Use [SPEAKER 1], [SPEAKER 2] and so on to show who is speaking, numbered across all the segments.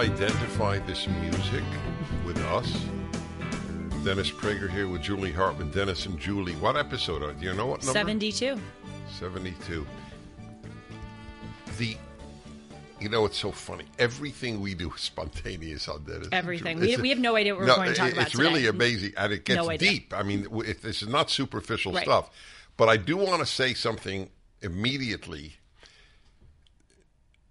[SPEAKER 1] Identify this music with us. Dennis Prager here with Julie Hartman. Dennis and Julie. What episode are Do you know what number?
[SPEAKER 2] 72.
[SPEAKER 1] 72. The, you know, it's so funny. Everything we do is spontaneous on Dennis.
[SPEAKER 2] Everything. We,
[SPEAKER 1] It's-
[SPEAKER 2] we have no idea what we're
[SPEAKER 1] no,
[SPEAKER 2] going to talk
[SPEAKER 1] it-
[SPEAKER 2] about
[SPEAKER 1] It's really
[SPEAKER 2] today.
[SPEAKER 1] amazing, and it gets
[SPEAKER 2] No
[SPEAKER 1] deep. I mean, it, this is not superficial
[SPEAKER 2] Right.
[SPEAKER 1] stuff. But I do want to say something immediately.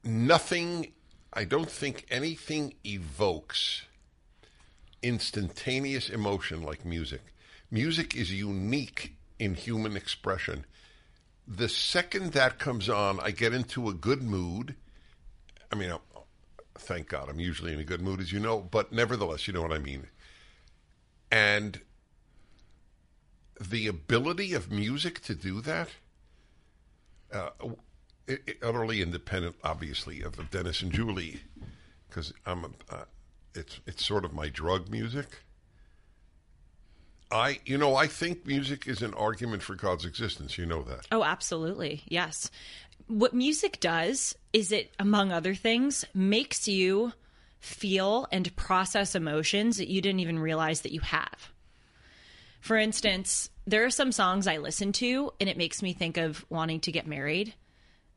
[SPEAKER 1] Nothing, I don't think anything evokes instantaneous emotion like music. Music is unique in human expression. The second that comes on, I get into a good mood. I mean, I'm, thank God, I'm usually in a good mood, as you know, but nevertheless, you know what I mean. And the ability of music to do that, uh, utterly independent, obviously, of Dennis and Julie, because I'm, a, uh, it's it's sort of my drug music. I, you know, I think music is an argument for God's existence. You know that.
[SPEAKER 2] Oh, absolutely. Yes. What music does is it, among other things, makes you feel and process emotions that you didn't even realize that you have. For instance, there are some songs I listen to and it makes me think of wanting to get married.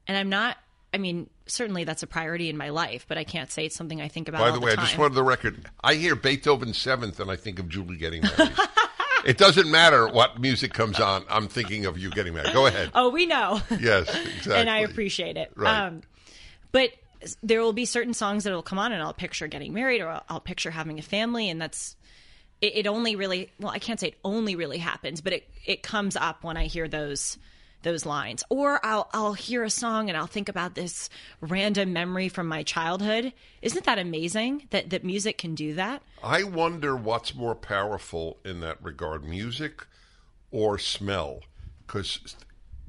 [SPEAKER 2] And I'm not, I mean, certainly that's a priority in my life, but I can't say it's something I think about
[SPEAKER 1] By
[SPEAKER 2] all
[SPEAKER 1] the way, I just wanted the record. I hear Beethoven's Seventh, and I think of Julie getting married. it doesn't matter what music comes on. I'm thinking of you getting married. Go ahead.
[SPEAKER 2] oh, we know.
[SPEAKER 1] Yes, exactly.
[SPEAKER 2] and I appreciate it.
[SPEAKER 1] Right.
[SPEAKER 2] Um, but there will be certain songs that will come on, and I'll picture getting married, or I'll, I'll picture having a family, and that's it, it. Only really, well, I can't say it only really happens, but it it comes up when I hear those those lines, or I'll I'll hear a song and I'll think about this random memory from my childhood. Isn't that amazing that that music can do that?
[SPEAKER 1] I wonder what's more powerful in that regard, music or smell, because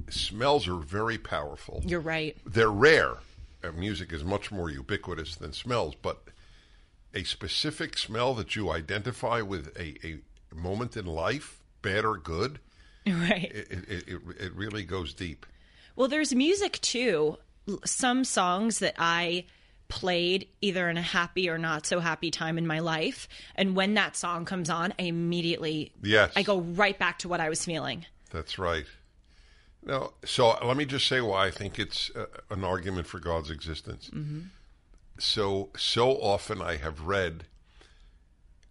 [SPEAKER 1] smells are very powerful.
[SPEAKER 2] You're right.
[SPEAKER 1] They're rare. Uh, music is much more ubiquitous than smells, but a specific smell that you identify with a, a moment in life, bad or good,
[SPEAKER 2] Right.
[SPEAKER 1] it, it, it, it really goes deep.
[SPEAKER 2] Well, there's music too. Some songs that I played either in a happy or not so happy time in my life, and when that song comes on, I immediately
[SPEAKER 1] Yes.
[SPEAKER 2] I go right back to what I was feeling.
[SPEAKER 1] That's right. Now, so let me just say why I think it's uh, an argument for God's existence. So so often I have read,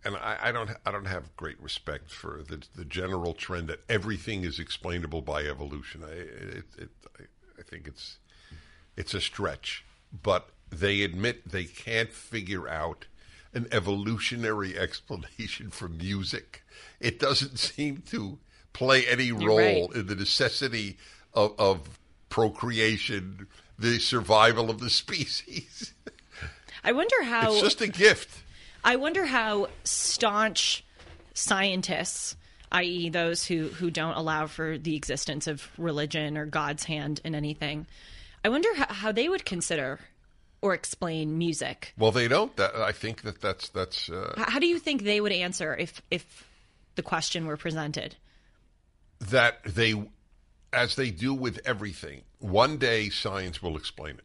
[SPEAKER 1] and I, I don't I don't have great respect for the the general trend that everything is explainable by evolution. I it, it, I, think it's it's a stretch, but they admit they can't figure out an evolutionary explanation for music. It doesn't seem to play any role
[SPEAKER 2] right.
[SPEAKER 1] in the necessity of, of procreation, the survival of the species.
[SPEAKER 2] I wonder how
[SPEAKER 1] It's just a gift.
[SPEAKER 2] I wonder how staunch scientists, i.e., those who who don't allow for the existence of religion or God's hand in anything, I wonder how, how they would consider or explain music.
[SPEAKER 1] Well, they don't. That, I think that that's that's. Uh,
[SPEAKER 2] H- How do you think they would answer if if the question were presented?
[SPEAKER 1] that they, as they do with everything, one day science will explain it.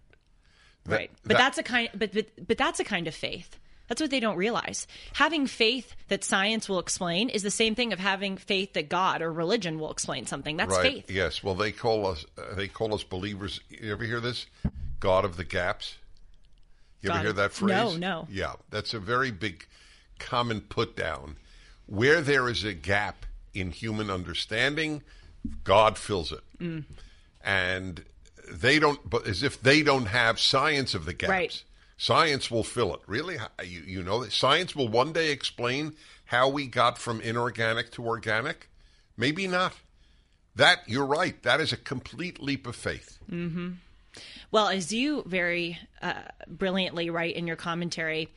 [SPEAKER 1] That-
[SPEAKER 2] right but
[SPEAKER 1] that-
[SPEAKER 2] that's a kind but, but but that's a kind of faith that's what they don't realize having faith that science will explain is the same thing of having faith that god or religion will explain something that's
[SPEAKER 1] right.
[SPEAKER 2] faith
[SPEAKER 1] Yes. Well, they call us. Uh, they call us believers. You ever hear this? God of the gaps. You ever hear that phrase?
[SPEAKER 2] No, no.
[SPEAKER 1] Yeah, that's a very big, common put down. Where there is a gap in human understanding, God fills it.
[SPEAKER 2] Mm.
[SPEAKER 1] And they don't, but as if they don't have science of the gaps.
[SPEAKER 2] Right.
[SPEAKER 1] Science will fill it. Really, you you know that science will one day explain how we got from inorganic to organic. Maybe not. That you're right. That is a complete leap of faith. Hmm.
[SPEAKER 2] Well, as you very uh, brilliantly write in your commentary,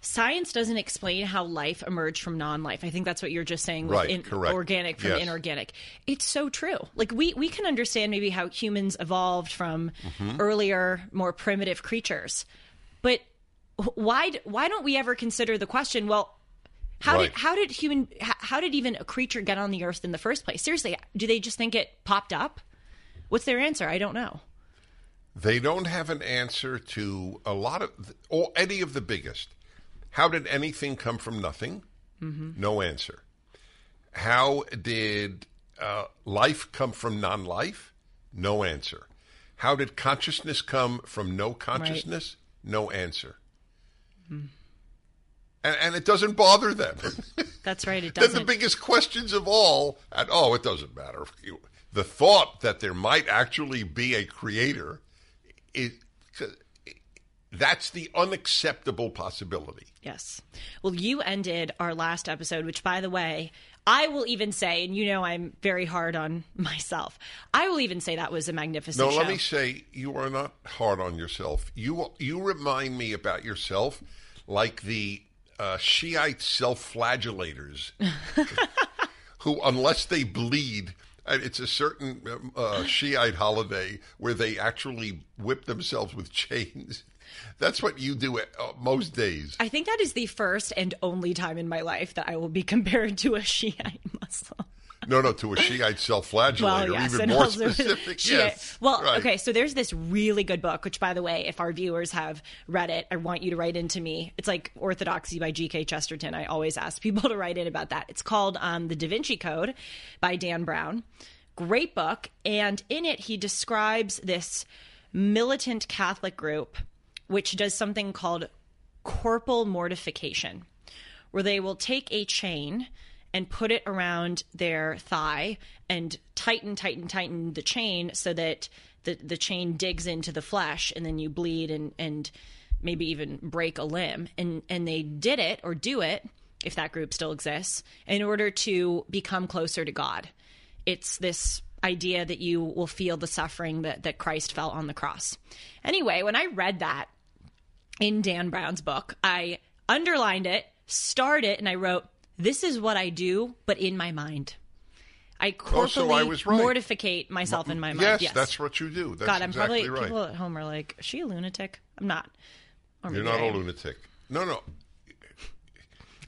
[SPEAKER 2] science doesn't explain how life emerged from non-life. I think that's what you're just saying with
[SPEAKER 1] Right,
[SPEAKER 2] in-
[SPEAKER 1] correct.
[SPEAKER 2] organic from
[SPEAKER 1] Yes.
[SPEAKER 2] inorganic. It's so true. Like we we can understand maybe how humans evolved from
[SPEAKER 1] Mm-hmm.
[SPEAKER 2] earlier, more primitive creatures, but why why don't we ever consider the question? Well, how
[SPEAKER 1] Right.
[SPEAKER 2] did how did human how did even a creature get on the earth in the first place? Seriously, do they just think it popped up? What's their answer? I don't know.
[SPEAKER 1] They don't have an answer to a lot of, or any of the biggest. How did anything come from nothing? No answer. How did uh, life come from non life? No answer. How did consciousness come from no consciousness? No answer. And, and it doesn't bother them.
[SPEAKER 2] That's right. It doesn't.
[SPEAKER 1] the biggest questions of all, and oh, it doesn't matter. The thought that there might actually be a creator is that's the unacceptable possibility.
[SPEAKER 2] Yes. Well, you ended our last episode, which, by the way, I will even say, and you know I'm very hard on myself. I will even say that was a magnificent
[SPEAKER 1] No,
[SPEAKER 2] show.
[SPEAKER 1] let me say you are not hard on yourself. You you remind me about yourself like the uh, Shiite self-flagellators, who, unless they bleed, it's a certain um, uh, Shiite holiday where they actually whip themselves with chains. That's what you do uh, most days.
[SPEAKER 2] I think that is the first and only time in my life that I will be compared to a Shiite Muslim.
[SPEAKER 1] No, no, to a Shiite self-flagellator,
[SPEAKER 2] Well, yes,
[SPEAKER 1] even more specific.
[SPEAKER 2] Shiite-
[SPEAKER 1] Yes.
[SPEAKER 2] Well,
[SPEAKER 1] right.
[SPEAKER 2] okay, so there's this really good book, which, by the way, if our viewers have read it, I want you to write into me. It's like Orthodoxy by G.K. Chesterton. I always ask people to write in about that. It's called um, The Da Vinci Code by Dan Brown. Great book. And in it, he describes this militant Catholic group which does something called corporal mortification, where they will take a chain and put it around their thigh and tighten, tighten, tighten the chain so that the, the chain digs into the flesh and then you bleed and, and maybe even break a limb. And, and they did it or do it, if that group still exists, in order to become closer to God. It's this idea that you will feel the suffering that, that Christ felt on the cross. Anyway, when I read that in Dan Brown's book, I underlined it, starred it, and I wrote, This is what I do, but in my mind. I
[SPEAKER 1] Oh, so I was right.
[SPEAKER 2] mortificate myself in my mind.
[SPEAKER 1] Yes,
[SPEAKER 2] Yes,
[SPEAKER 1] that's what you do. That's
[SPEAKER 2] God, I'm
[SPEAKER 1] exactly
[SPEAKER 2] probably
[SPEAKER 1] right.
[SPEAKER 2] people at home are like, "Is she a lunatic?" I'm not.
[SPEAKER 1] You're not
[SPEAKER 2] I
[SPEAKER 1] a
[SPEAKER 2] am.
[SPEAKER 1] lunatic. No, no.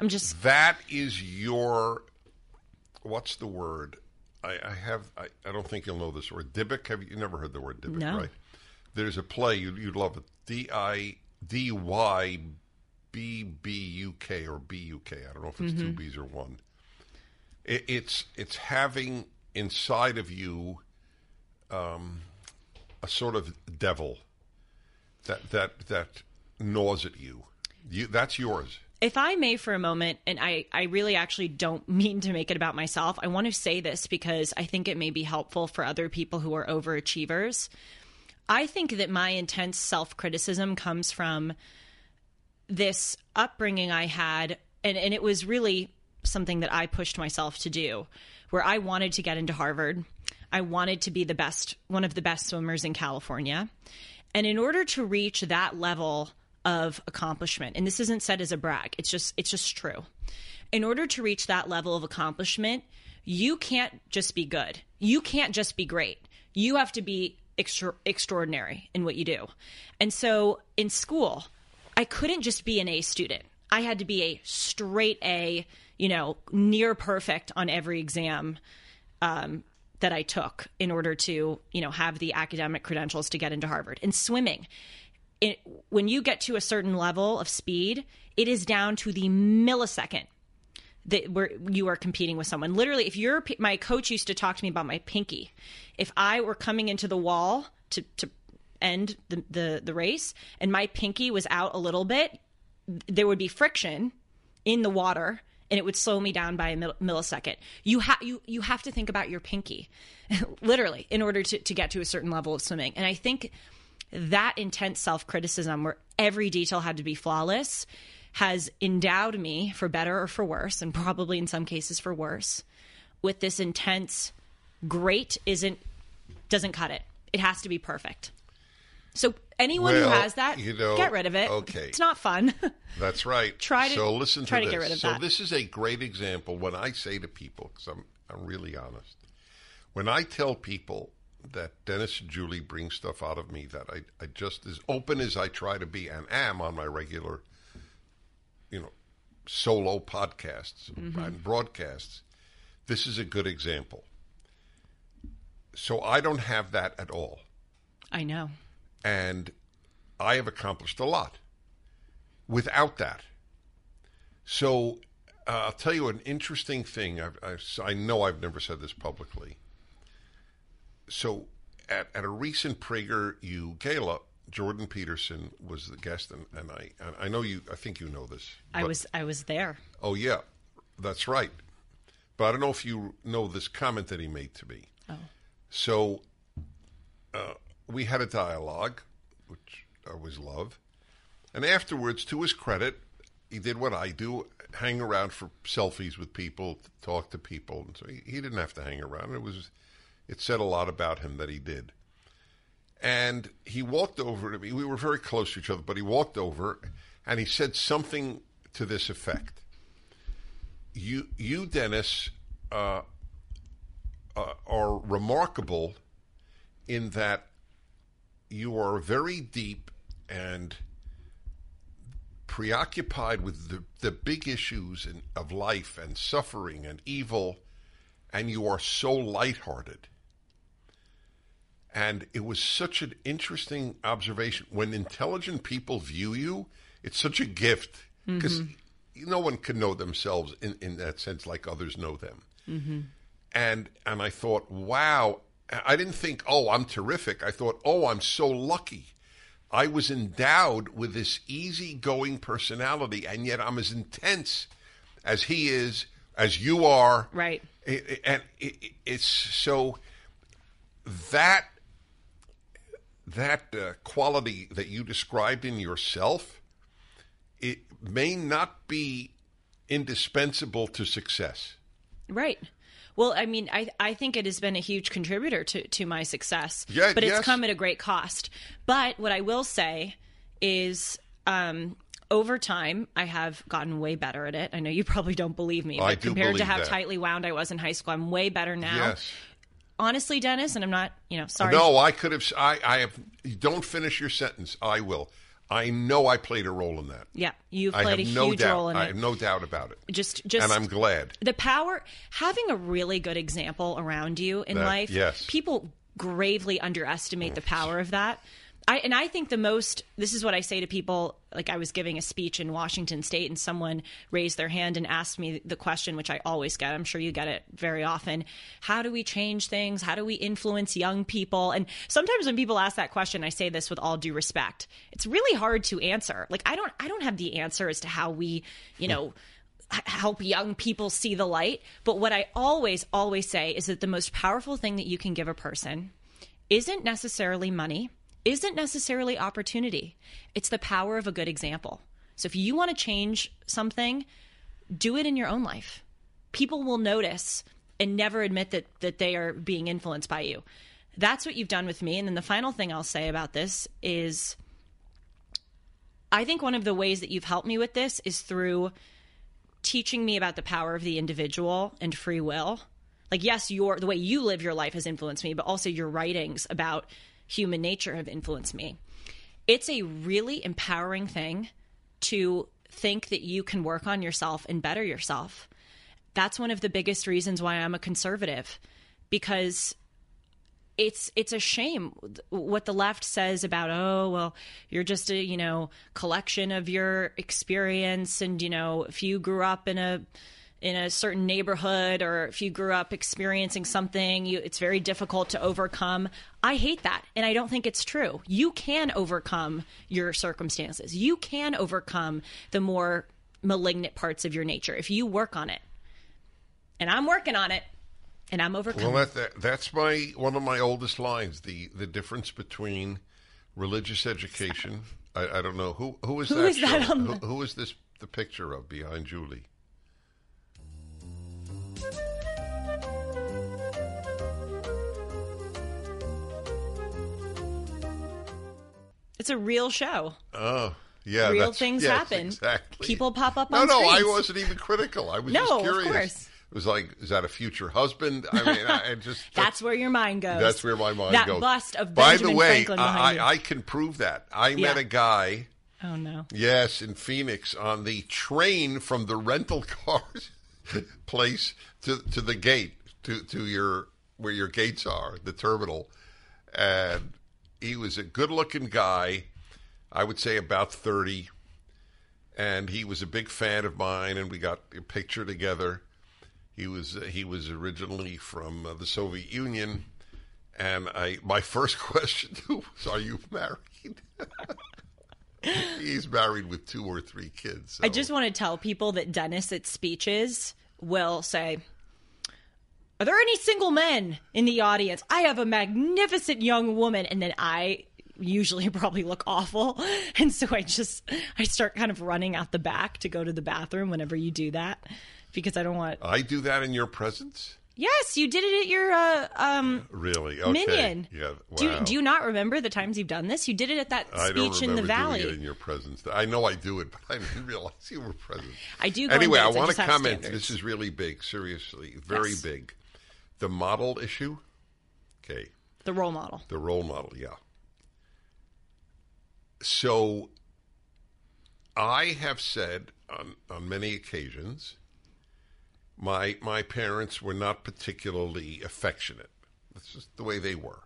[SPEAKER 2] I'm just
[SPEAKER 1] That is your. What's the word? I, I have. I, I don't think you'll know this word. Dybbuk. Have you, you never heard the word Dybbuk,
[SPEAKER 2] No.
[SPEAKER 1] right? There's a play you you'd love it. D I D Y B B U K or B U K. I don't know if it's two
[SPEAKER 2] Mm-hmm.
[SPEAKER 1] B's or one. It, it's it's having inside of you um, a sort of devil that that that gnaws at you. You that's yours.
[SPEAKER 2] if I may for a moment, and I, I really actually don't mean to make it about myself, I want to say this because I think it may be helpful for other people who are overachievers. I think that my intense self criticism comes from this upbringing I had, and, and it was really something that I pushed myself to do, where I wanted to get into Harvard. I wanted to be the best, one of the best swimmers in California. And in order to reach that level of accomplishment, and this isn't said as a brag, it's just it's just true. In order to reach that level of accomplishment, you can't just be good. You can't just be great. You have to be extra- extraordinary in what you do. And so in school, I couldn't just be an A student. I had to be a straight A, you know, near perfect on every exam um, that I took in order to, you know, have the academic credentials to get into Harvard. In swimming, it, when you get to a certain level of speed, it is down to the millisecond that where you are competing with someone. Literally, if you're my coach used to talk to me about my pinky. If I were coming into the wall to to end the the, the race and my pinky was out a little bit, there would be friction in the water and it would slow me down by a millisecond. You have you you have to think about your pinky, literally, in order to to get to a certain level of swimming. And I think that intense self criticism, where every detail had to be flawless, has endowed me, for better or for worse, and probably in some cases for worse, with this intense. Great isn't doesn't cut it. It has to be perfect. So anyone
[SPEAKER 1] Well,
[SPEAKER 2] who has that,
[SPEAKER 1] you know,
[SPEAKER 2] get rid of it.
[SPEAKER 1] okay.
[SPEAKER 2] It's not fun.
[SPEAKER 1] That's right.
[SPEAKER 2] Try to-
[SPEAKER 1] so listen
[SPEAKER 2] try
[SPEAKER 1] to
[SPEAKER 2] to
[SPEAKER 1] this.
[SPEAKER 2] get rid of
[SPEAKER 1] so
[SPEAKER 2] that.
[SPEAKER 1] this is a great example when I say to people, because I'm I'm really honest. When I tell people that Dennis and Julie bring stuff out of me that I, I just as open as I try to be and am on my regular, you know, solo podcasts
[SPEAKER 2] Mm-hmm.
[SPEAKER 1] and broadcasts, this is a good example. So I don't have that at all
[SPEAKER 2] I know.
[SPEAKER 1] and I have accomplished a lot without that. So uh, I'll tell you an interesting thing. I've, I've, I know I've never said this publicly. So at, at a recent Prager U gala, Jordan Peterson was the guest, and, and I and I know you. I think you know this.
[SPEAKER 2] I was I was there.
[SPEAKER 1] Oh yeah, that's right. But I don't know if you know this comment that he made to me.
[SPEAKER 2] Oh.
[SPEAKER 1] So uh, we had a dialogue, which I always love. And afterwards, to his credit, he did what I do hang around for selfies with people, talk to people. And so he, he didn't have to hang around. It was, it said a lot about him that he did. And he walked over to me. We were very close to each other, but he walked over and he said something to this effect. You, you, Dennis, uh, uh, are remarkable in that you are very deep and preoccupied with the, the big issues in, of life and suffering and evil, and you are so lighthearted. And it was such an interesting observation. When intelligent people view you, it's such a gift because mm-hmm. no one can know themselves in, in that sense like others know them. Mm-hmm. And and I thought, wow. I didn't think, oh, I'm terrific. I thought, oh, I'm so lucky. I was endowed with this easygoing personality, and yet I'm as intense as he is, as you are.
[SPEAKER 2] Right.
[SPEAKER 1] And it- it- it's so that that uh, quality that you described in yourself, it may not be indispensable to success.
[SPEAKER 2] Right. Well, I mean, I I think it has been a huge contributor to to my success.
[SPEAKER 1] Yeah,
[SPEAKER 2] but it's
[SPEAKER 1] yes.
[SPEAKER 2] come at a great cost. But what I will say is um over time, I have gotten way better at it. I know you probably don't believe me, but
[SPEAKER 1] I do
[SPEAKER 2] compared to how
[SPEAKER 1] that.
[SPEAKER 2] tightly wound I was in high school, I'm way better now.
[SPEAKER 1] Yes.
[SPEAKER 2] Honestly, Dennis, and I'm not, you know, sorry.
[SPEAKER 1] No, I could have. I, I have. Don't finish your sentence. I will. I know I played a role in that.
[SPEAKER 2] Yeah, you've played a
[SPEAKER 1] no
[SPEAKER 2] huge
[SPEAKER 1] doubt.
[SPEAKER 2] role in
[SPEAKER 1] I
[SPEAKER 2] it.
[SPEAKER 1] have no doubt about it.
[SPEAKER 2] Just, just,
[SPEAKER 1] and I'm glad.
[SPEAKER 2] the power having a really good example around you in
[SPEAKER 1] That-
[SPEAKER 2] life
[SPEAKER 1] yes.
[SPEAKER 2] people gravely underestimate the power of that I, and I think the most, this is what I say to people. Like I was giving a speech in Washington State, and someone raised their hand and asked me the question, which I always get. I'm sure you get it very often. How do we change things? How do we influence young people? And sometimes when people ask that question, I say this with all due respect. It's really hard to answer. Like I don't, I don't have the answer as to how we, you know. help young people see the light. But what I always, always say is that the most powerful thing that you can give a person isn't necessarily money, isn't necessarily opportunity. It's the power of a good example. So if you want to change something, do it in your own life. People will notice and never admit that that they are being influenced by you. That's what you've done with me. And then the final thing I'll say about this is I think one of the ways that you've helped me with this is through teaching me about the power of the individual and free will. Like, yes, your the way you live your life has influenced me, but also your writings about human nature have influenced me. It's a really empowering thing to think that you can work on yourself and better yourself. That's one of the biggest reasons why I'm a conservative because it's it's a shame what the left says about oh well you're just a you know collection of your experience and you know if you grew up in a in a certain neighborhood or if you grew up experiencing something you, it's very difficult to overcome i hate that and i don't think it's true you can overcome your circumstances you can overcome the more malignant parts of your nature if you work on it. And I'm working on it and I'm overcoming.
[SPEAKER 1] Well, that, that that's my one of my oldest lines. The the difference between religious education. I, I don't know who who is
[SPEAKER 2] Who
[SPEAKER 1] that.
[SPEAKER 2] is that on
[SPEAKER 1] who, who is this? The picture of behind Julie.
[SPEAKER 2] It's a real show.
[SPEAKER 1] Oh, yeah.
[SPEAKER 2] Real things
[SPEAKER 1] yes,
[SPEAKER 2] happen.
[SPEAKER 1] Exactly.
[SPEAKER 2] People pop up
[SPEAKER 1] No,
[SPEAKER 2] on
[SPEAKER 1] no, I wasn't even critical. I was
[SPEAKER 2] No,
[SPEAKER 1] just
[SPEAKER 2] of
[SPEAKER 1] curious.
[SPEAKER 2] course.
[SPEAKER 1] It was like, is that a future husband? I mean, I just
[SPEAKER 2] That's where your mind goes.
[SPEAKER 1] That's where my mind
[SPEAKER 2] that
[SPEAKER 1] goes.
[SPEAKER 2] bust of
[SPEAKER 1] By
[SPEAKER 2] Benjamin
[SPEAKER 1] the way,
[SPEAKER 2] Franklin
[SPEAKER 1] I. I, I can prove that. I met a guy,
[SPEAKER 2] oh no.
[SPEAKER 1] yes, in Phoenix on the train from the rental car place to to the gate to to your where your gates are, the terminal, and he was a good-looking guy. I would say about thirty, and he was a big fan of mine, and we got a picture together. He was he was originally from uh, the Soviet Union, and I my first question to him was, "Are you married?" He's married with two or three kids.
[SPEAKER 2] I just want to tell people that Dennis at speeches will say, Are there any single men in the audience? I have a magnificent young woman. And then I usually probably look awful. And so I just, I start kind of running out the back to go to the bathroom whenever you do that because I don't want.
[SPEAKER 1] I do that in your presence.
[SPEAKER 2] Yes, you did it at your uh, um,
[SPEAKER 1] Really? Okay.
[SPEAKER 2] minion.
[SPEAKER 1] Yeah. Wow.
[SPEAKER 2] Do, you, do you not remember the times you've done this? You did it at that speech in the valley.
[SPEAKER 1] doing it in your presence. I know I do it, but I didn't realize you were present.
[SPEAKER 2] I do. Go
[SPEAKER 1] Anyway, I want to comment.
[SPEAKER 2] standards.
[SPEAKER 1] This is really big. Seriously, very
[SPEAKER 2] Yes.
[SPEAKER 1] big. The model issue. Okay.
[SPEAKER 2] the role model.
[SPEAKER 1] The role model, yeah. So I have said on, on many occasions my my parents were not particularly affectionate. That's just the way they were.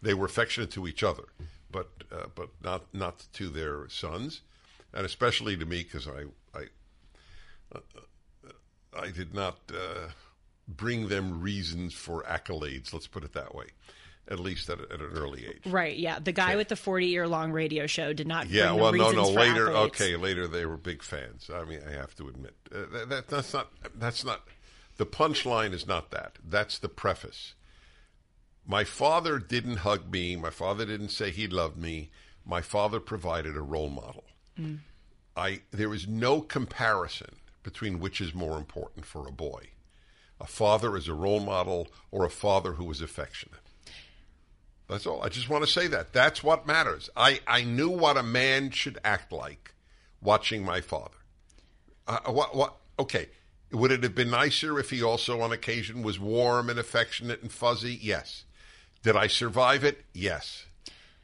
[SPEAKER 1] They were affectionate to each other, but uh, but not not to their sons, and especially to me because I I uh, I did not uh, bring them reasons for accolades. Let's put it that way, at least at, at an early age.
[SPEAKER 2] Right, yeah. The guy with the 40 year long radio show did not
[SPEAKER 1] Yeah, well, no, no. Later,
[SPEAKER 2] accolades.
[SPEAKER 1] okay, later they were big fans. I mean, I have to admit uh, that, that that's not that's not the punchline is not that. That's the preface. My father didn't hug me. My father didn't say he loved me. My father provided a role model. I there is no comparison between which is more important for a boy, a father as a role model or a father who was affectionate. That's all. I just want to say that. That's what matters. I, I knew what a man should act like watching my father. Uh, what, what, okay. Would it have been nicer if he also on occasion was warm and affectionate and fuzzy? Yes. Did I survive it? Yes.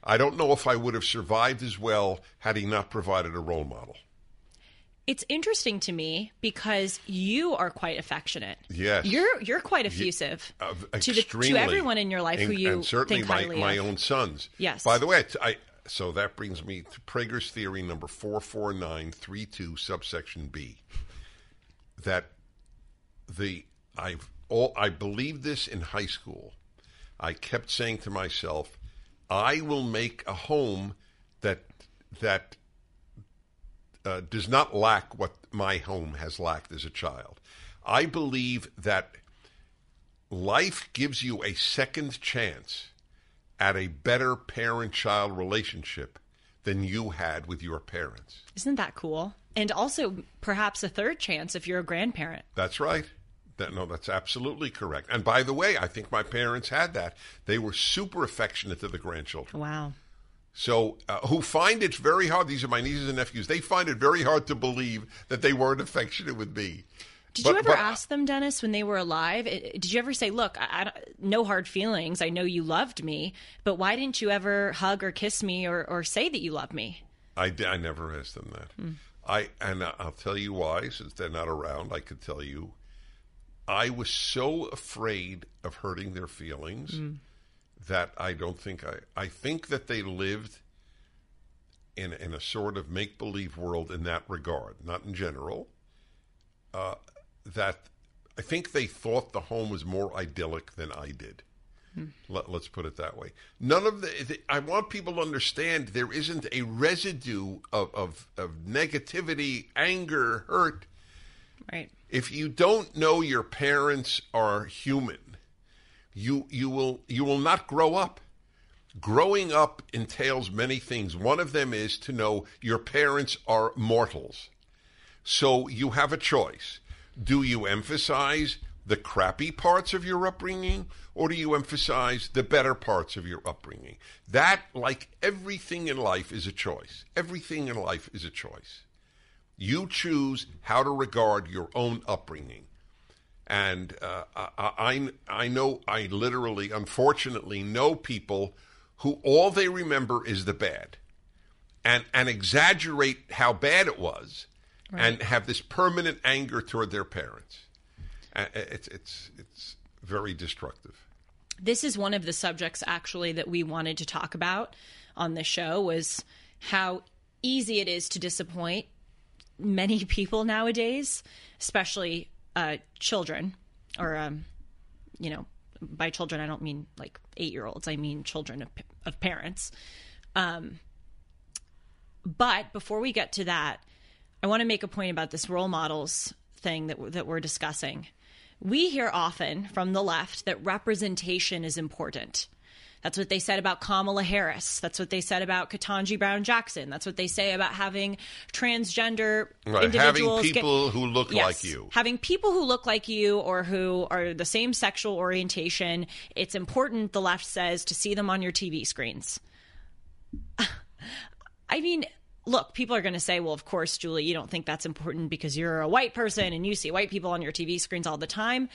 [SPEAKER 1] I don't know if I would have survived as well had he not provided a role model.
[SPEAKER 2] It's interesting to me because you are quite affectionate.
[SPEAKER 1] Yes.
[SPEAKER 2] You're you're quite effusive
[SPEAKER 1] Uh,
[SPEAKER 2] to the, to everyone in your life who you
[SPEAKER 1] and certainly
[SPEAKER 2] think
[SPEAKER 1] my, my
[SPEAKER 2] of.
[SPEAKER 1] own sons.
[SPEAKER 2] Yes.
[SPEAKER 1] By the way, I, so that brings me to Prager's theory number four four nine three two subsection B. That the I've all I believed this in high school. I kept saying to myself, I will make a home that that uh, does not lack what my home has lacked as a child. I believe that life gives you a second chance at a better parent child relationship than you had with your parents.
[SPEAKER 2] Isn't that cool? And also perhaps a third chance if you're a grandparent.
[SPEAKER 1] That's right. That, no, that's absolutely correct. And by the way, I think my parents had that. They were super affectionate to the grandchildren.
[SPEAKER 2] Wow.
[SPEAKER 1] So, uh, who find it very hard, these are my nieces and nephews, they find it very hard to believe that they weren't affectionate with me.
[SPEAKER 2] Did
[SPEAKER 1] But-
[SPEAKER 2] you ever
[SPEAKER 1] but-
[SPEAKER 2] ask them, Dennis, when they were alive? Did you ever say, "Look, I, I no hard feelings. I know you loved me, but why didn't you ever hug or kiss me or, or say that you love me?"
[SPEAKER 1] I, I never asked them that.
[SPEAKER 2] Hmm.
[SPEAKER 1] I and I'll tell you why. Since they're not around, I could tell you. I was so afraid of hurting their feelings
[SPEAKER 2] Hmm.
[SPEAKER 1] That I don't think I. I think that they lived in in a sort of make believe world in that regard, not in general. Uh, that I think they thought the home was more idyllic than I did. Let, us put it that way. None of the, the, I want people to understand there isn't a residue of, of, of negativity, anger, hurt.
[SPEAKER 2] Right.
[SPEAKER 1] If you don't know your parents are human, you you will you will not grow up. Growing up entails many things. One of them is to know your parents are mortals. So you have a choice. Do you emphasize the crappy parts of your upbringing or do you emphasize the better parts of your upbringing? That, like everything in life, is a choice. Everything in life is a choice. You choose how to regard your own upbringing. And uh, I, I know, I literally, unfortunately, know people who all they remember is the bad and, and exaggerate how bad it was right. and have this permanent anger toward their parents. It's, it's, it's very destructive.
[SPEAKER 2] This is one of the subjects actually that we wanted to talk about on the show was how easy it is to disappoint many people nowadays, especially uh, children or, um, you know, by children, I don't mean like eight year olds. I mean children of, of parents. Um, but before we get to that, I want to make a point about this role models thing that that we're discussing. We hear often from the left that representation is important. That's what they said about Kamala Harris. That's what they said about Ketanji Brown Jackson. That's what they say about having transgender right. individuals.
[SPEAKER 1] Having people
[SPEAKER 2] get,
[SPEAKER 1] who look yes, like you.
[SPEAKER 2] Having people who look like you or who are the same sexual orientation. It's important, the left says, to see them on your TV screens. I mean, look, people are going to say, well, of course, Julie, you don't think that's important because you're a white person and you see white people on your TV screens all the time.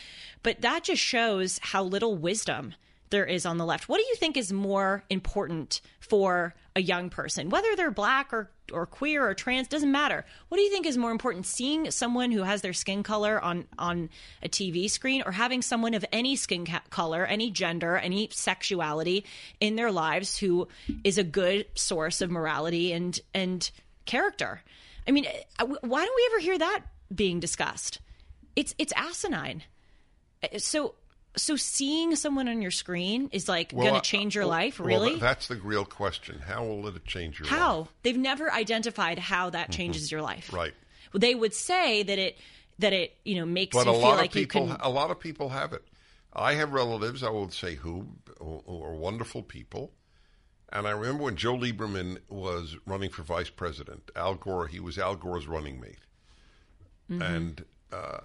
[SPEAKER 2] But that just shows how little wisdom there is on the left. What do you think is more important for a young person, whether they're black or or queer or trans doesn't matter. What do you think is more important, seeing someone who has their skin color on on a TV screen or having someone of any skin ca- color, any gender, any sexuality in their lives who is a good source of morality and and character? I mean, uh, why don't we ever hear that being discussed? It's it's asinine. Uh, so so seeing someone on your screen is like well, going to change your life, really?
[SPEAKER 1] Well, that's the real question. How will it change your
[SPEAKER 2] how?
[SPEAKER 1] life?
[SPEAKER 2] How? They've never identified how that mm-hmm. changes mm-hmm. your life.
[SPEAKER 1] Right.
[SPEAKER 2] They would say that it that it, you know, makes
[SPEAKER 1] but
[SPEAKER 2] you
[SPEAKER 1] a
[SPEAKER 2] feel
[SPEAKER 1] lot
[SPEAKER 2] like
[SPEAKER 1] of people,
[SPEAKER 2] you can
[SPEAKER 1] a lot of people have it. I have relatives, I won't say who, who are wonderful people. And I remember when Joe Lieberman was running for vice president, Al Gore, he was Al Gore's running mate. Mm-hmm. And uh,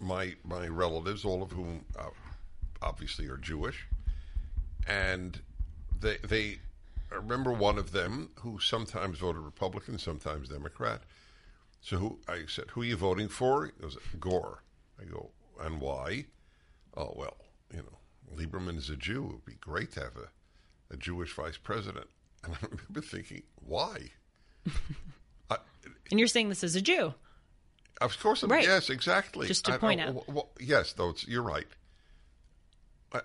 [SPEAKER 1] my my relatives, all of whom uh, obviously are Jewish, and they they I remember one of them who sometimes voted Republican, sometimes Democrat. So who I said, "Who are you voting for?" He goes, "Gore." I go, "And why?" Oh well, you know, Lieberman is a Jew. It would be great to have a, a Jewish vice president. And I remember thinking, why?
[SPEAKER 2] I, and you're saying this as a Jew.
[SPEAKER 1] Of course, right. yes, exactly.
[SPEAKER 2] Just to I, point I, out,
[SPEAKER 1] well, yes, though you're right. I,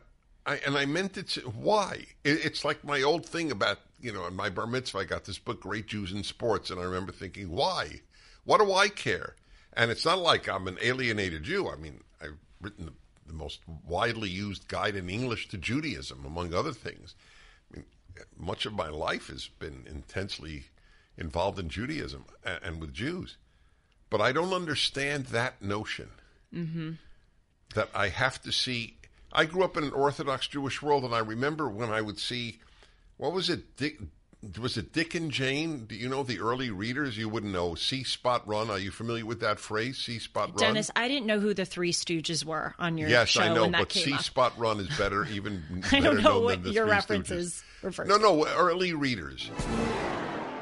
[SPEAKER 1] I, and I meant it. To, why? It, it's like my old thing about you know, in my bar mitzvah, I got this book, Great Jews in Sports, and I remember thinking, why? What do I care? And it's not like I'm an alienated Jew. I mean, I've written the, the most widely used guide in English to Judaism, among other things. I mean, much of my life has been intensely involved in Judaism and, and with Jews. But I don't understand that notion mm-hmm. that I have to see. I grew up in an Orthodox Jewish world, and I remember when I would see, what was it, Dick, was it Dick and Jane? Do you know the early readers? You wouldn't know. See spot run. Are you familiar with that phrase? See spot run.
[SPEAKER 2] Dennis, I didn't know who the Three Stooges were on your
[SPEAKER 1] yes,
[SPEAKER 2] show.
[SPEAKER 1] Yes, I know,
[SPEAKER 2] but
[SPEAKER 1] see spot run is better. Even
[SPEAKER 2] I don't know
[SPEAKER 1] what
[SPEAKER 2] your references refer.
[SPEAKER 1] No, no, early readers.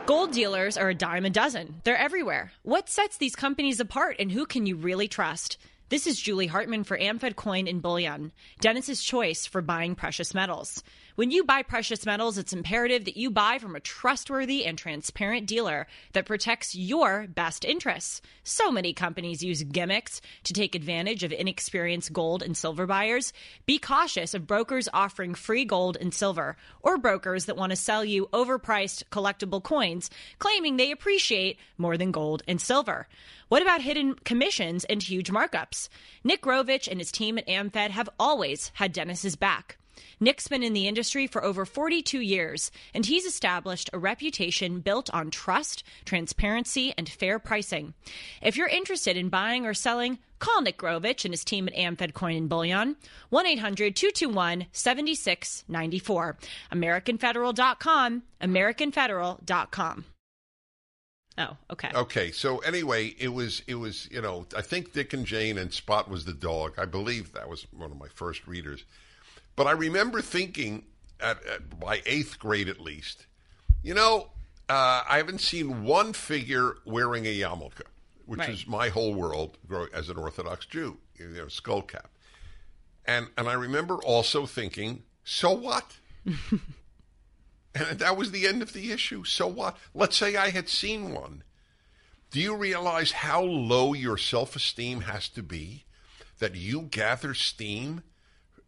[SPEAKER 2] Gold dealers are a dime a dozen. They're everywhere. What sets these companies apart and who can you really trust? This is Julie Hartman for Amfed Coin and Bullion, Dennis's choice for buying precious metals. When you buy precious metals, it's imperative that you buy from a trustworthy and transparent dealer that protects your best interests. So many companies use gimmicks to take advantage of inexperienced gold and silver buyers. Be cautious of brokers offering free gold and silver or brokers that want to sell you overpriced collectible coins, claiming they appreciate more than gold and silver. What about hidden commissions and huge markups? Nick Grovich and his team at AmFed have always had Dennis's back. Nick's been in the industry for over 42 years, and he's established a reputation built on trust, transparency, and fair pricing. If you're interested in buying or selling, call Nick Grovich and his team at AmFed Coin and Bullion, 1 800 221 7694. AmericanFederal.com, AmericanFederal.com. Oh, okay.
[SPEAKER 1] Okay, so anyway, it was it was you know I think Dick and Jane and Spot was the dog. I believe that was one of my first readers, but I remember thinking at, at by eighth grade at least, you know, uh, I haven't seen one figure wearing a yarmulke, which
[SPEAKER 2] Right.
[SPEAKER 1] is my whole world grow- as an Orthodox Jew, you know, skull cap, and and I remember also thinking, so what? And that was the end of the issue. So what? Let's say I had seen one. Do you realize how low your self esteem has to be that you gather steam,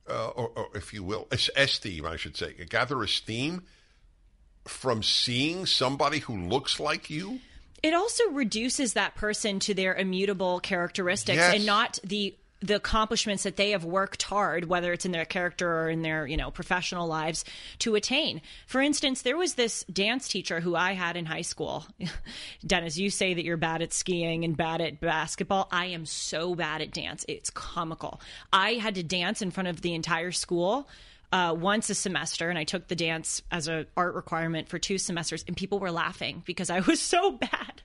[SPEAKER 1] uh, or, or if you will, es- esteem, I should say, gather esteem from seeing somebody who looks like you?
[SPEAKER 2] It also reduces that person to their immutable characteristics
[SPEAKER 1] Yes.
[SPEAKER 2] and not the the accomplishments that they have worked hard, whether it's in their character or in their, you know, professional lives to attain. For instance, there was this dance teacher who I had in high school. Dennis, you say that you're bad at skiing and bad at basketball. I am so bad at dance. It's comical. I had to dance in front of the entire school uh, once a semester, and I took the dance as an art requirement for two semesters, and people were laughing because I was so bad.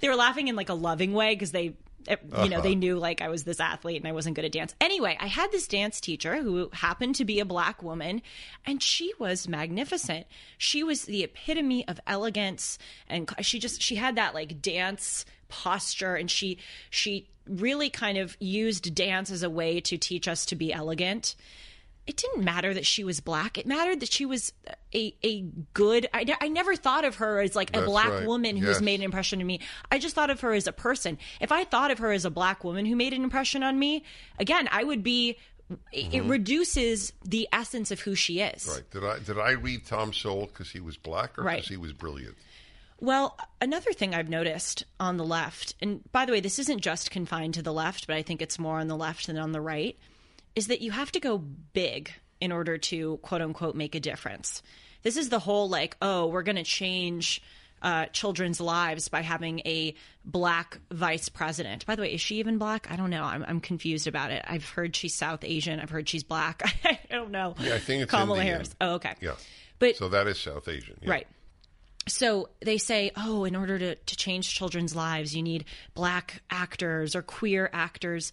[SPEAKER 2] they were laughing in like a loving way because they, you know, they uh-huh. knew like I was this athlete and I wasn't good at dance. Anyway, I had this dance teacher who happened to be a black woman, and she was magnificent. She was the epitome of elegance, and she just she had that like dance posture, and she she really kind of used dance as a way to teach us to be elegant it didn't matter that she was black. It mattered that she was a a good. I, I never thought of her as like a
[SPEAKER 1] That's
[SPEAKER 2] black
[SPEAKER 1] right.
[SPEAKER 2] woman who has
[SPEAKER 1] Yes.
[SPEAKER 2] made an impression on me. I just thought of her as a person. If I thought of her as a black woman who made an impression on me, again, I would be. It it mm-hmm. reduces the essence of who she is.
[SPEAKER 1] Right. Did I did I read Tom Sowell because he was black or
[SPEAKER 2] Right.
[SPEAKER 1] because he was brilliant?
[SPEAKER 2] Well, another thing I've noticed on the left, and by the way, this isn't just confined to the left, but I think it's more on the left than on the right, is that you have to go big in order to quote unquote make a difference. This is the whole like, oh, we're going to change uh, children's lives by having a black vice president. By the way, is she even black? I don't know. I'm, I'm confused about it. I've heard she's South Asian. I've heard she's black. I don't know.
[SPEAKER 1] Yeah, I think it's
[SPEAKER 2] Kamala
[SPEAKER 1] Indian.
[SPEAKER 2] Harris. Oh, okay.
[SPEAKER 1] Yeah.
[SPEAKER 2] But
[SPEAKER 1] So that is South Asian. yeah.
[SPEAKER 2] Right. So they say, oh, in order to, to change children's lives, you need black actors or queer actors.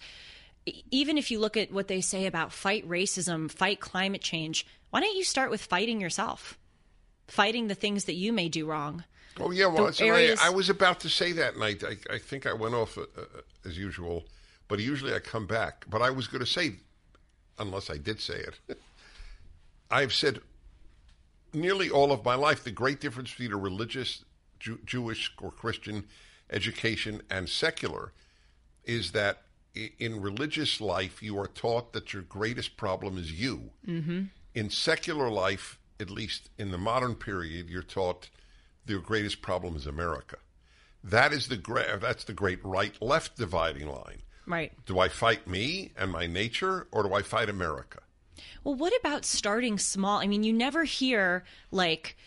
[SPEAKER 2] Even if you look at what they say about fight racism, fight climate change, why don't you start with fighting yourself? Fighting the things that you may do wrong.
[SPEAKER 1] Oh yeah, well, so I-
[SPEAKER 2] areas-
[SPEAKER 1] I, was about to say that, and I, I, I think I went off uh, uh, as usual. But usually I come back. But I was going to say, unless I did say it, I've said nearly all of my life the great difference between a religious, Jew, Jewish or Christian education and secular is that in religious life you are taught that your greatest problem is you. Mm-hmm. In secular life, at least in the modern period, you're taught your greatest problem is America. That is the great. That's the great right-left dividing line.
[SPEAKER 2] Right.
[SPEAKER 1] Do I fight me and my nature, or do I fight America?
[SPEAKER 2] Well, what about starting small? I mean, you never hear like,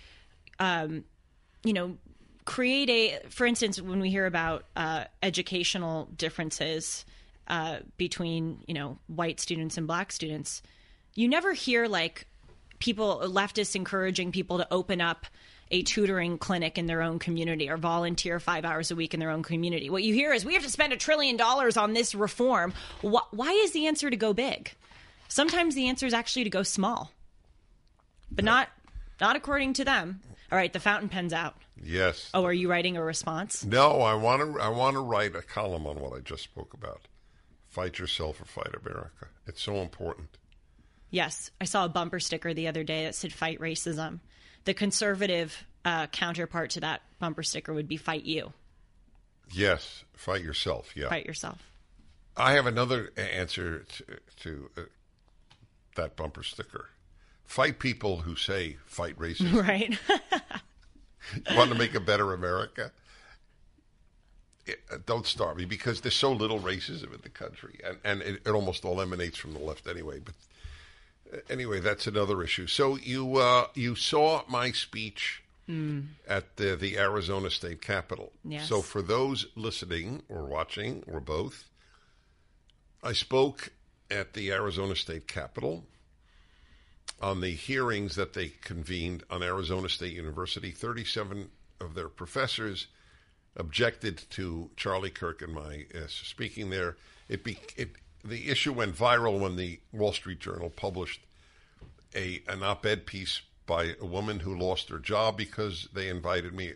[SPEAKER 2] um, you know, create a. For instance, when we hear about uh, educational differences uh, between you know white students and black students, you never hear like people leftists encouraging people to open up a tutoring clinic in their own community or volunteer five hours a week in their own community. What you hear is we have to spend a trillion dollars on this reform. Wh- Why is the answer to go big? Sometimes the answer is actually to go small, but not not according to them. All right, the fountain pen's out.
[SPEAKER 1] Yes.
[SPEAKER 2] Oh, are you writing a response?
[SPEAKER 1] No, I want to. I want to write a column on what I just spoke about. Fight yourself or fight America. It's so important.
[SPEAKER 2] Yes, I saw a bumper sticker the other day that said "Fight Racism." The conservative uh, counterpart to that bumper sticker would be "Fight You."
[SPEAKER 1] Yes, fight yourself. Yeah.
[SPEAKER 2] Fight yourself.
[SPEAKER 1] I have another answer to, to uh, that bumper sticker. Fight people who say fight racism.
[SPEAKER 2] Right.
[SPEAKER 1] You want to make a better America? It- uh, don't start me because there's so little racism in the country, and and it, it almost all emanates from the left anyway. But uh, anyway, that's another issue. So you uh, you saw my speech at the, the Arizona State Capitol.
[SPEAKER 2] Yes.
[SPEAKER 1] So for those listening or watching or both, I spoke at the Arizona State Capitol on the hearings that they convened on Arizona State University. 37 of their professors objected to Charlie Kirk and my uh, speaking there. It, be, it the issue went viral when the Wall Street Journal published a an op-ed piece by a woman who lost her job because they invited me.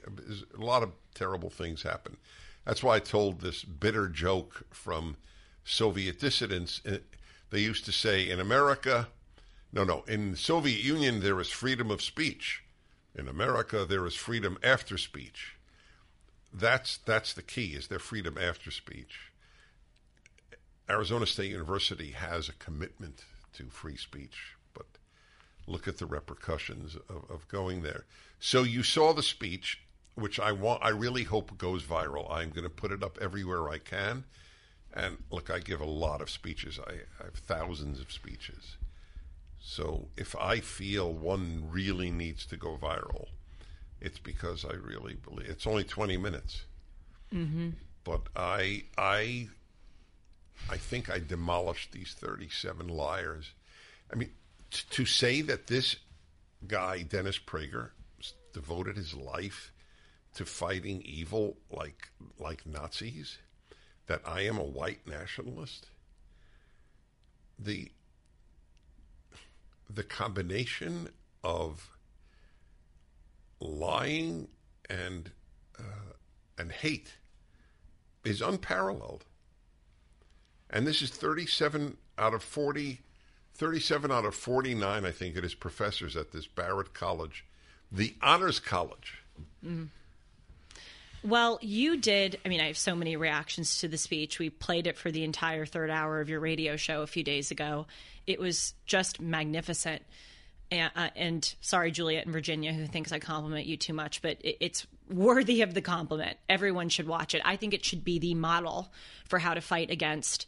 [SPEAKER 1] A lot of terrible things happened. That's why I told this bitter joke from Soviet dissidents. Uh, They used to say in America, no, no, in the Soviet Union there is freedom of speech. In America there is freedom after speech. That's that's the key. Is their freedom after speech? Arizona State University has a commitment to free speech, but look at the repercussions of, of going there. So you saw the speech, which I want. I really hope goes viral. I'm going to put it up everywhere I can. And look, I give a lot of speeches. I, I have thousands of speeches. So if I feel one really needs to go viral, it's because I really believe it's only 20 minutes. Mm-hmm. But I I I think I demolished these 37 liars. I mean, t- to say that this guy, Dennis Prager, devoted his life to fighting evil like like Nazis, that I am a white nationalist, the the combination of lying and uh, and hate is unparalleled. And this is 37 out of 40, 37 out of 49, I think it is, professors at this Barrett College, the honors college.
[SPEAKER 2] Well, you did. I mean, I have so many reactions to the speech. We played it for the entire third hour of your radio show a few days ago. It was just magnificent. And, uh, and sorry, Juliet in Virginia, who thinks I compliment you too much, but it, it's worthy of the compliment. Everyone should watch it. I think it should be the model for how to fight against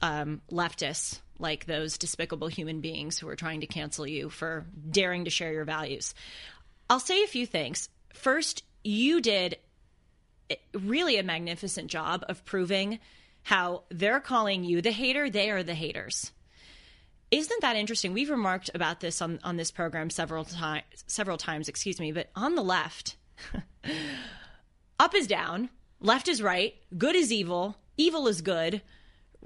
[SPEAKER 2] um, leftists like those despicable human beings who are trying to cancel you for daring to share your values. I'll say a few things. First, you did really a magnificent job of proving how they're calling you the hater, they are the haters. Isn't that interesting? We've remarked about this on, on this program several times several times, excuse me, but on the left, up is down, left is right, good is evil, evil is good,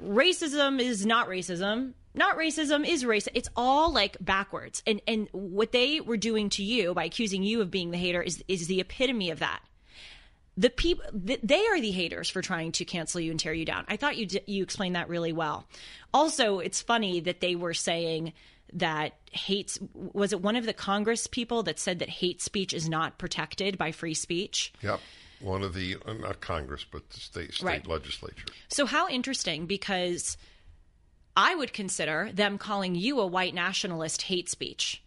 [SPEAKER 2] racism is not racism, not racism is race. It's all like backwards. And and what they were doing to you by accusing you of being the hater is is the epitome of that the people th- they are the haters for trying to cancel you and tear you down. I thought you d- you explained that really well. Also, it's funny that they were saying that hates was it one of the Congress people that said that hate speech is not protected by free speech.
[SPEAKER 1] Yep. One of the, uh, not Congress, but the state, state
[SPEAKER 2] Right.
[SPEAKER 1] legislature.
[SPEAKER 2] So how interesting because I would consider them calling you a white nationalist hate speech.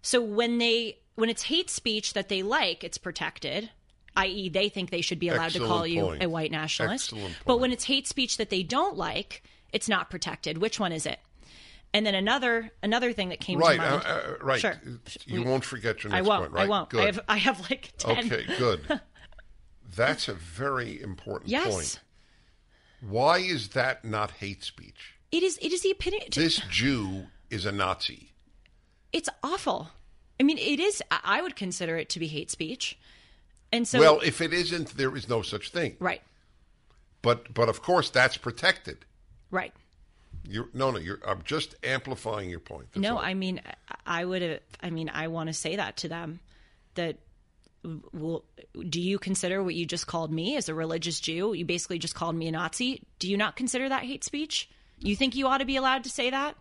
[SPEAKER 2] So when they when it's hate speech that they like, it's protected. I.e., they think they should be allowed to
[SPEAKER 1] Excellent
[SPEAKER 2] call you
[SPEAKER 1] point.
[SPEAKER 2] a white nationalist. But when it's hate speech that they don't like, it's not protected. Which one is it? And then another another thing that came
[SPEAKER 1] Right,
[SPEAKER 2] to mind.
[SPEAKER 1] uh, uh, right.
[SPEAKER 2] Sure.
[SPEAKER 1] You won't forget your
[SPEAKER 2] I
[SPEAKER 1] next
[SPEAKER 2] won't.
[SPEAKER 1] point, right?
[SPEAKER 2] I won't.
[SPEAKER 1] Good.
[SPEAKER 2] I have I have like ten.
[SPEAKER 1] Okay, good. That's a very important
[SPEAKER 2] Yes.
[SPEAKER 1] point. Why is that not hate speech?
[SPEAKER 2] It is. It is the opinion.
[SPEAKER 1] This Jew is a Nazi.
[SPEAKER 2] it's awful. I mean, it is. I I would consider it to be hate speech. And so,
[SPEAKER 1] well, if it isn't, there is no such thing.
[SPEAKER 2] right,
[SPEAKER 1] But but of course that's protected.
[SPEAKER 2] right.
[SPEAKER 1] You no no. You're I'm just amplifying your point. That's
[SPEAKER 2] No,
[SPEAKER 1] all.
[SPEAKER 2] I mean, I- I would have. I mean, I want to say that to them. That, well, do you consider what you just called me as a religious Jew? You basically just called me a Nazi. Do you not consider that hate speech? You think you ought to be allowed to say that?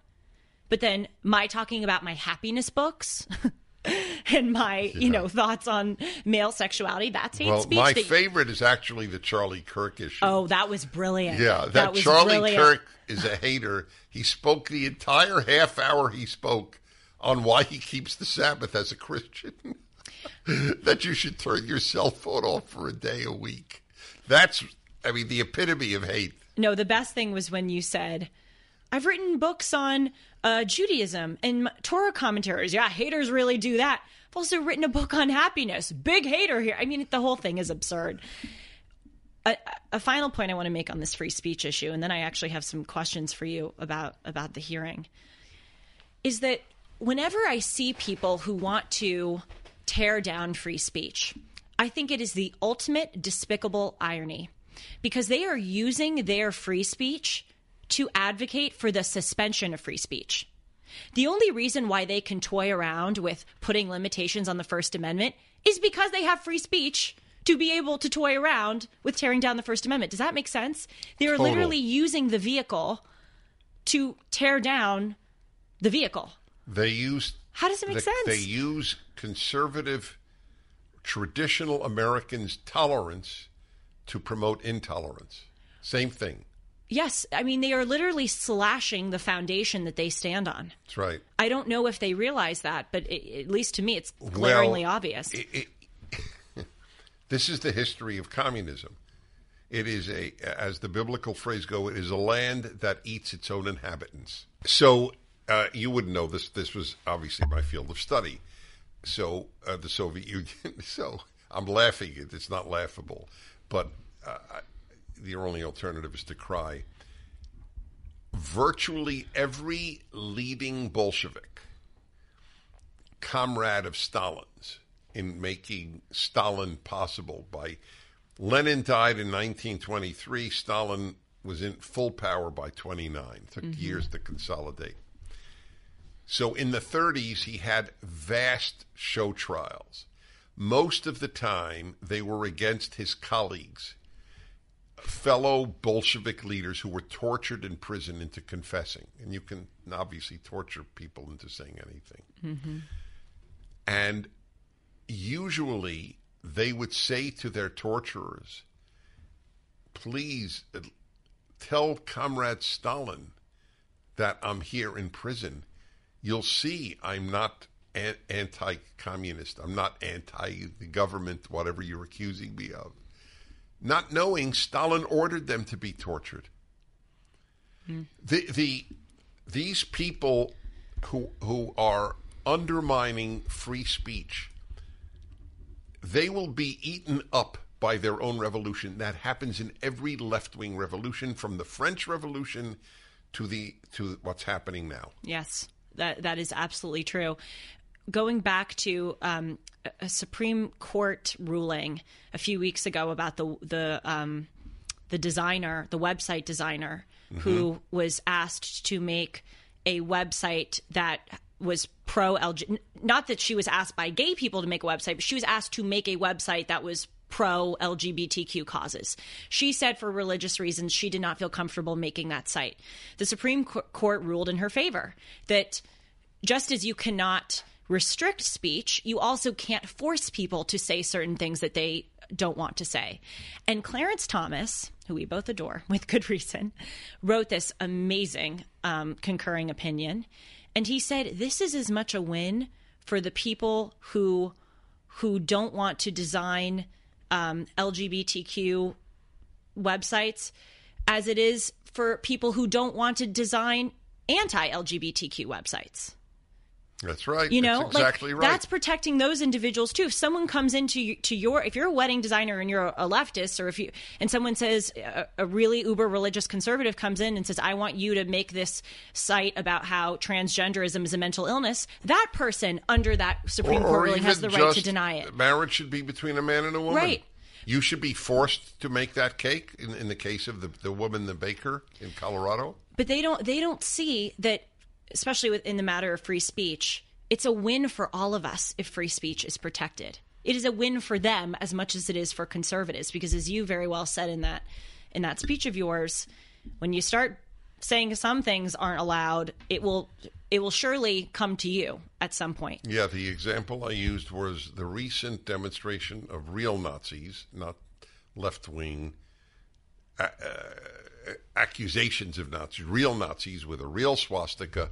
[SPEAKER 2] But then my talking about my happiness books and my, you know, thoughts on male sexuality, that's hate
[SPEAKER 1] Well,
[SPEAKER 2] speech.
[SPEAKER 1] my
[SPEAKER 2] that-
[SPEAKER 1] favorite is actually the Charlie Kirk issue.
[SPEAKER 2] Oh, that was brilliant.
[SPEAKER 1] Yeah, that,
[SPEAKER 2] was
[SPEAKER 1] Charlie
[SPEAKER 2] brilliant.
[SPEAKER 1] Kirk is a hater. He spoke the entire half hour he spoke on why he keeps the Sabbath as a Christian. that you should turn your cell phone off for a day a week. That's, I mean, the epitome of hate.
[SPEAKER 2] No, the best thing was when you said, I've written books on uh, Judaism and Torah commentaries. Yeah, haters really do that. I've also written a book on happiness. Big hater here. I mean, the whole thing is absurd. A, a final point I want to make on this free speech issue, and then I actually have some questions for you about about the hearing, is that whenever I see people who want to tear down free speech, I think it is the ultimate despicable irony because they are using their free speech to advocate for the suspension of free speech. The only reason why they can toy around with putting limitations on the First Amendment is because they have free speech to be able to toy around with tearing down the First Amendment. Does that make sense? They are literally using the vehicle to tear down the vehicle.
[SPEAKER 1] They use
[SPEAKER 2] How does it make
[SPEAKER 1] the-
[SPEAKER 2] sense?
[SPEAKER 1] They use conservative, traditional Americans' tolerance to promote intolerance. Same thing.
[SPEAKER 2] Yes, I mean, they are literally slashing the foundation that they stand on.
[SPEAKER 1] That's right.
[SPEAKER 2] I don't know if they realize that, but it, at least to me, it's glaringly
[SPEAKER 1] Well,
[SPEAKER 2] obvious.
[SPEAKER 1] it- it- this is the history of communism. It is a, as the biblical phrase go, it is a land that eats its own inhabitants. So uh, you wouldn't know this. This was obviously my field of study. So uh, the Soviet Union. So I'm laughing. It's not laughable, but uh, the only alternative is to cry. Virtually every leading Bolshevik comrade of Stalin's in making Stalin possible. By Lenin died in 1923, Stalin was in full power by 29. It took mm-hmm. years to consolidate. So in the 30s, he had vast show trials. Most of the time, they were against his colleagues, fellow Bolshevik leaders who were tortured in prison into confessing. And you can obviously torture people into saying anything. And usually they would say to their torturers, please uh, tell Comrade Stalin that I'm here in prison. You'll see I'm not anti communist. I'm not anti the government, whatever you're accusing me of. Not knowing Stalin ordered them to be tortured. Hmm. The, the, these people who, who are undermining free speech, they will be eaten up by their own revolution. That happens in every left wing revolution, from the French Revolution to the to what's happening now.
[SPEAKER 2] Yes, that that is absolutely true. Going back to um, a- Supreme Court ruling a few weeks ago about the the um, the designer, the website designer, who was asked to make a website that was pro LG. Not that she was asked by gay people to make a website, but she was asked to make a website that was pro LGBTQ causes. She said for religious reasons she did not feel comfortable making that site. The Supreme Co- Court ruled in her favor that just as you cannot restrict speech, you also can't force people to say certain things that they don't want to say. And Clarence Thomas, who we both adore with good reason, wrote this amazing um, concurring opinion. And he said, This is as much a win for the people who who don't want to design um, LGBTQ websites as it is for people who don't want to design anti LGBTQ websites.
[SPEAKER 1] That's right.
[SPEAKER 2] You know,
[SPEAKER 1] that's exactly
[SPEAKER 2] like
[SPEAKER 1] right.
[SPEAKER 2] that's protecting those individuals too. If someone comes into to your, if you're a wedding designer and you're a leftist, or if you and someone says a, a really uber religious conservative comes in and says, "I want you to make this site about how transgenderism is a mental illness," that person under that Supreme Court ruling has the right to deny it.
[SPEAKER 1] Marriage should be between a man and a woman.
[SPEAKER 2] Right.
[SPEAKER 1] You should be forced to make that cake in, in the case of the, the woman, the baker in Colorado.
[SPEAKER 2] but they don't they don't see that especially within the matter of free speech it's a win for all of us if free speech is protected it is a win for them as much as it is for conservatives because as you very well said in that in that speech of yours when you start saying some things aren't allowed it will it will surely come to you at some point.
[SPEAKER 1] Yeah, the example I used was the recent demonstration of real Nazis, not left wing uh, accusations of Nazis, real Nazis with a real swastika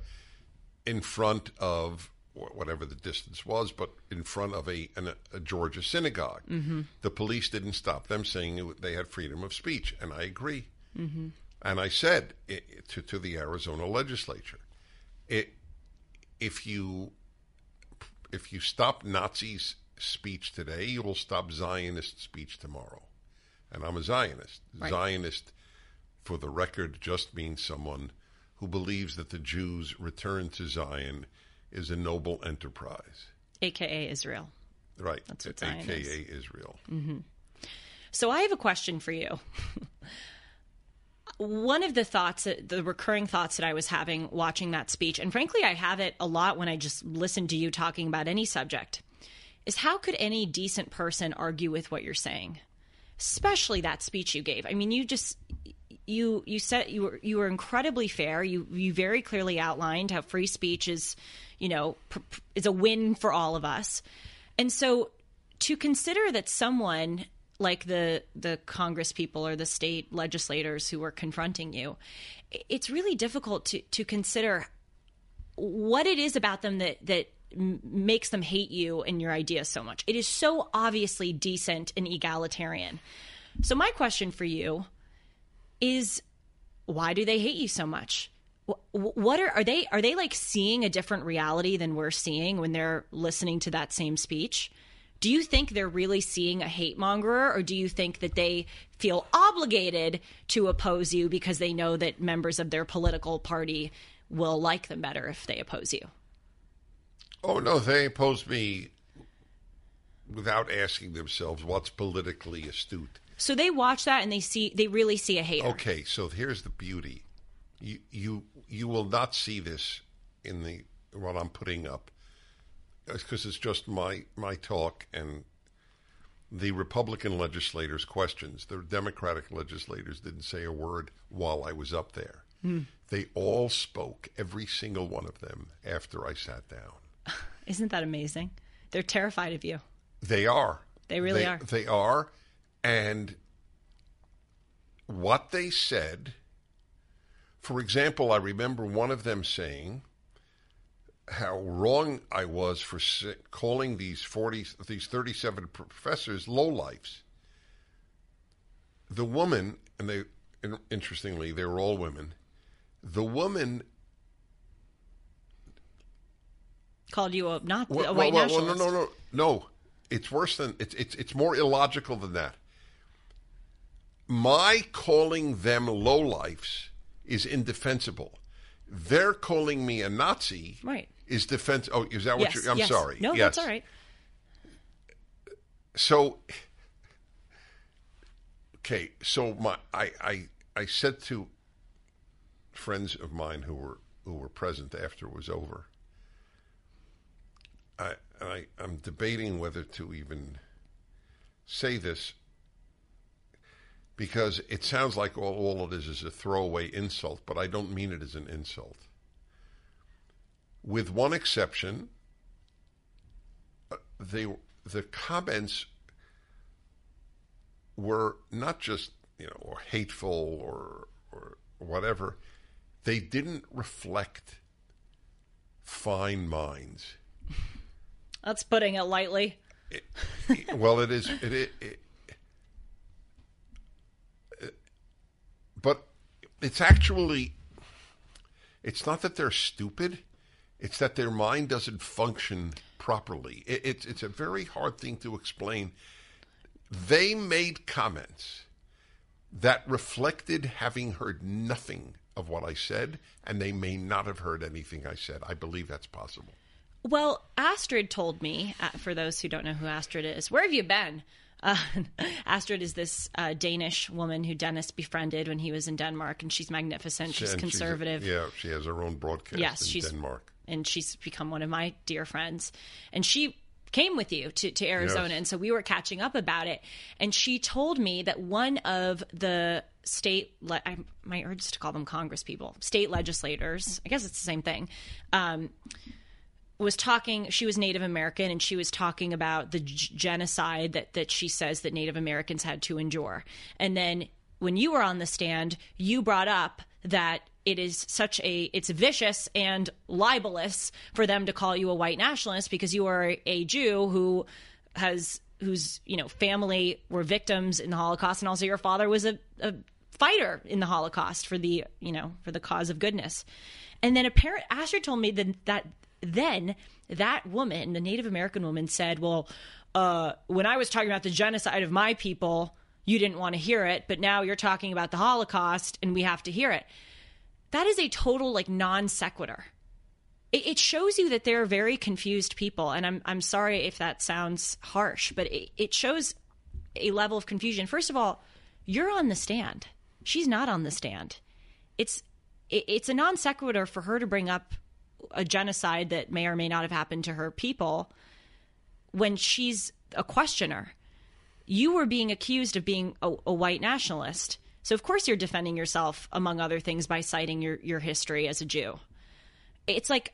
[SPEAKER 1] in front of whatever the distance was, but in front of a, an, a Georgia synagogue. Mm-hmm. The police didn't stop them, saying they had freedom of speech, and I agree. Mm-hmm. And I said it, to, to the Arizona legislature, it, if you if you stop Nazis' speech today, you will stop Zionist speech tomorrow. And I'm a Zionist. Right. Zionist, for the record, just means someone who believes that the Jews' return to Zion is a noble enterprise.
[SPEAKER 2] AKA Israel.
[SPEAKER 1] Right. That's what Zion AKA is. Israel.
[SPEAKER 2] Mm-hmm. So I have a question for you. One of the thoughts, the recurring thoughts that I was having watching that speech, and frankly, I have it a lot when I just listen to you talking about any subject, is how could any decent person argue with what you're saying? Especially that speech you gave. I mean, you just you you said you were you were incredibly fair. You you very clearly outlined how free speech is, you know, pr- is a win for all of us. And so to consider that someone like the the Congress people or the state legislators who were confronting you, it's really difficult to to consider what it is about them that that makes them hate you and your ideas so much. It is so obviously decent and egalitarian. So my question for you is why do they hate you so much? What are are they are they like seeing a different reality than we're seeing when they're listening to that same speech? Do you think they're really seeing a hate mongerer, or do you think that they feel obligated to oppose you because they know that members of their political party will like them better if they oppose you?
[SPEAKER 1] Oh no, they oppose me without asking themselves what's politically astute.
[SPEAKER 2] So they watch that and they see they really see a hater.
[SPEAKER 1] Okay, so here's the beauty. You you you will not see this in the what I'm putting up because it's just my my talk and the Republican legislators' questions. The Democratic legislators didn't say a word while I was up there. Mm. They all spoke, every single one of them, after I sat down.
[SPEAKER 2] Isn't that amazing? They're terrified of you.
[SPEAKER 1] They are.
[SPEAKER 2] They really
[SPEAKER 1] they,
[SPEAKER 2] are.
[SPEAKER 1] They are. And what they said, for example, I remember one of them saying how wrong I was for calling these 40, these 37 professors lowlifes. The woman, and they, interestingly, they were all women. The woman
[SPEAKER 2] called you a not well, a white well, well,
[SPEAKER 1] nationalist. no, no, no, no. It's worse than it's it's it's more illogical than that my calling them lowlifes is indefensible. They're calling me a Nazi.
[SPEAKER 2] Right.
[SPEAKER 1] Is defense? Oh, is that what
[SPEAKER 2] yes,
[SPEAKER 1] you're? I'm
[SPEAKER 2] yes.
[SPEAKER 1] sorry.
[SPEAKER 2] No,
[SPEAKER 1] yes.
[SPEAKER 2] that's all right.
[SPEAKER 1] So, okay. So my I I I said to friends of mine who were who were present after it was over. I I I'm debating whether to even say this because it sounds like all, all it is is a throwaway insult, but I don't mean it as an insult. With one exception, uh, they the comments were not just you know or hateful or or whatever. They didn't reflect fine minds.
[SPEAKER 2] That's putting it lightly.
[SPEAKER 1] It, it, well, it is. It, it, but it's actually it's not that they're stupid it's that their mind doesn't function properly it, it's it's a very hard thing to explain they made comments that reflected having heard nothing of what I said, and they may not have heard anything I said. I believe that's possible.
[SPEAKER 2] Well, Astrid told me, uh, for those who don't know who Astrid is, where have you been? Uh, Astrid is this uh, Danish woman who Dennis befriended when he was in Denmark, and she's magnificent. She's and conservative.
[SPEAKER 1] She's a, yeah, she has her own broadcast yes, in she's, Denmark.
[SPEAKER 2] And she's become one of my dear friends. And she came with you to, to Arizona. Yes. And so we were catching up about it. And she told me that one of the state, le- I might urge to call them Congress people, state legislators. I guess it's the same thing. Um, was talking she was native american and she was talking about the g- genocide that that she says that native americans had to endure. And then when you were on the stand you brought up that it is such a it's vicious and libelous for them to call you a white nationalist because you are a jew who has whose you know family were victims in the holocaust and also your father was a, a fighter in the holocaust for the you know for the cause of goodness. And then a parent Asher told me that that then that woman, the Native American woman, said, Well, uh, when I was talking about the genocide of my people, you didn't want to hear it, but now you're talking about the Holocaust and we have to hear it. That is a total like non sequitur. It, it shows you that they're very confused people, and I'm I'm sorry if that sounds harsh, but it, it shows a level of confusion. First of all, you're on the stand. She's not on the stand. It's it, it's a non sequitur for her to bring up a genocide that may or may not have happened to her people when she's a questioner. You were being accused of being a, a, white nationalist. So of course you're defending yourself among other things by citing your your history as a Jew. It's like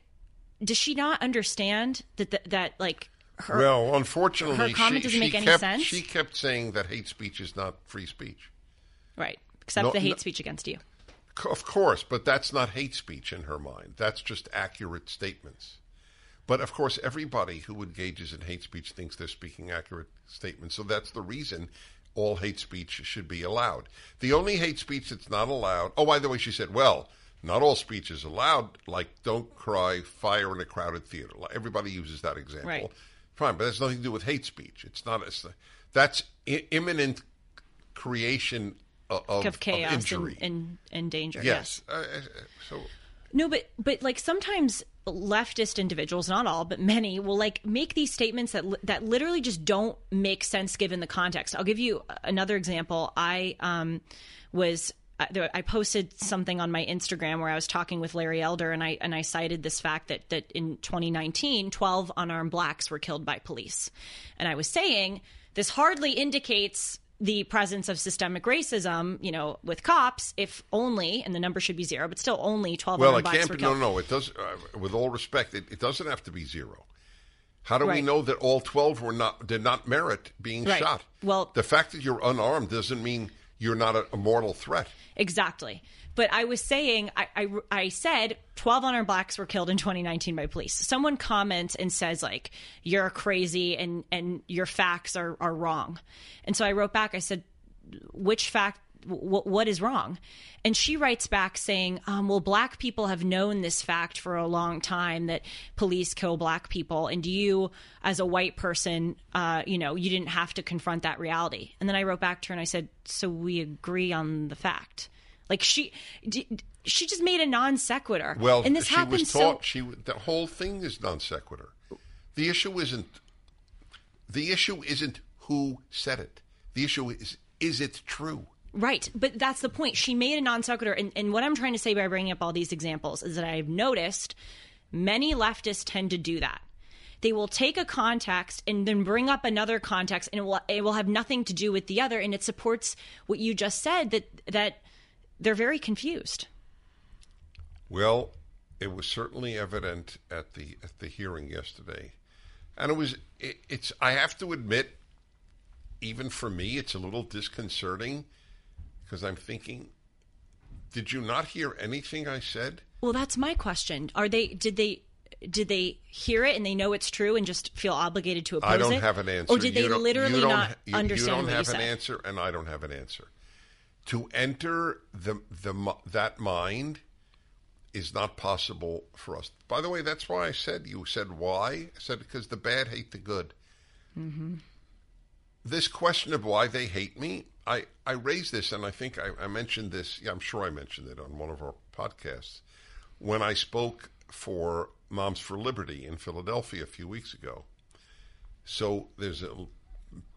[SPEAKER 2] does she not understand that that, that like her
[SPEAKER 1] Well, unfortunately
[SPEAKER 2] her comment
[SPEAKER 1] she,
[SPEAKER 2] doesn't make any
[SPEAKER 1] kept,
[SPEAKER 2] sense?
[SPEAKER 1] She kept saying that hate speech is not free speech.
[SPEAKER 2] Right. Except
[SPEAKER 1] No-
[SPEAKER 2] the hate
[SPEAKER 1] no-
[SPEAKER 2] speech against you.
[SPEAKER 1] Of course, but that's not hate speech in her mind. That's just accurate statements. But of course, everybody who engages in hate speech thinks they're speaking accurate statements. So that's the reason all hate speech should be allowed. The only hate speech that's not allowed. Oh, by the way, she said, well, not all speech is allowed. Like, don't cry, fire in a crowded theater. Everybody uses that example.
[SPEAKER 2] Right.
[SPEAKER 1] Fine, but that's nothing to do with hate speech. It's not. It's, that's I- imminent creation of, of,
[SPEAKER 2] Of chaos
[SPEAKER 1] injury.
[SPEAKER 2] and, and, and danger.
[SPEAKER 1] Yes. Uh, uh, so
[SPEAKER 2] No, but but like sometimes leftist individuals, not all, but many, will like make these statements that that literally just don't make sense given the context. I'll give you another example. I um was I posted something on my Instagram where I was talking with Larry Elder, and I and I cited this fact that that in 2019, 12 unarmed blacks were killed by police, and I was saying this hardly indicates the presence of systemic racism, you know, with cops, if only, and the number should be zero, but still only 12
[SPEAKER 1] Well, it can't be. No, no, it does. Uh, with all respect, it, it doesn't have to be zero. How do we know that all twelve were not did not merit being
[SPEAKER 2] Right.
[SPEAKER 1] shot?
[SPEAKER 2] Well-
[SPEAKER 1] the fact that you're unarmed doesn't mean you're not a, a mortal threat.
[SPEAKER 2] Exactly. But I was saying, I, I, I said 12 unarmed blacks were killed in 2019 by police. Someone comments and says, like, you're crazy and, and your facts are, are wrong. And so I wrote back, I said, which fact, w- what is wrong? And she writes back saying, um, well, black people have known this fact for a long time that police kill black people. And you, as a white person, uh, you know, you didn't have to confront that reality. And then I wrote back to her and I said, so we agree on the fact. Like she, d- she just made a non sequitur.
[SPEAKER 1] Well,
[SPEAKER 2] and this
[SPEAKER 1] she
[SPEAKER 2] happens
[SPEAKER 1] was
[SPEAKER 2] so.
[SPEAKER 1] taught. She the whole thing is non sequitur. The issue isn't. The issue isn't who said it. The issue is is it true?
[SPEAKER 2] Right, but that's the point. She made a non sequitur, and, and what I'm trying to say by bringing up all these examples is that I've noticed many leftists tend to do that. They will take a context and then bring up another context, and it will it will have nothing to do with the other, and it supports what you just said that that they're very confused.
[SPEAKER 1] Well, it was certainly evident at the at the hearing yesterday, and it was. It, it's. I have to admit, even for me, it's a little disconcerting because I'm thinking, did you not hear anything I said?
[SPEAKER 2] Well, that's my question. Are they? Did they? Did they hear it and they know it's true and just feel obligated to oppose it?
[SPEAKER 1] I don't
[SPEAKER 2] it?
[SPEAKER 1] have an answer.
[SPEAKER 2] Or did
[SPEAKER 1] You
[SPEAKER 2] they literally not
[SPEAKER 1] you,
[SPEAKER 2] understand
[SPEAKER 1] You don't have an
[SPEAKER 2] said?
[SPEAKER 1] answer, and I don't have an answer. To enter the the that mind is not possible for us. By the way, that's why I said you said why. I said because the bad hate the good.
[SPEAKER 2] Mm-hmm.
[SPEAKER 1] This question of why they hate me, I I raised this, and I think I, I mentioned this. Yeah, I'm sure I mentioned it on one of our podcasts when I spoke for Moms for Liberty in Philadelphia a few weeks ago. So there's a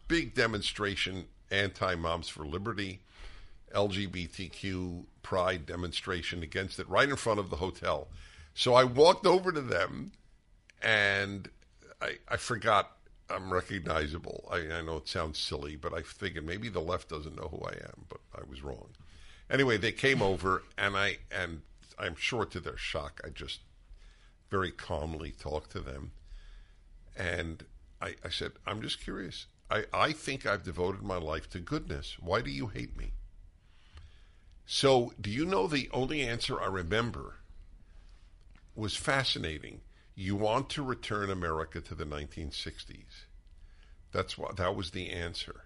[SPEAKER 1] big demonstration anti Moms for Liberty, LGBTQ pride demonstration against it right in front of the hotel. So I walked over to them and I, I forgot I'm recognizable. I, I know it sounds silly, but I figured maybe the left doesn't know who I am, but I was wrong. Anyway, they came over, and I and I'm sure to their shock, I just very calmly talked to them, and I, I said, I'm just curious. I, I think I've devoted my life to goodness. Why do you hate me? So, do you know the only answer I remember was fascinating? You want to return America to the 1960s. That's what that was the answer.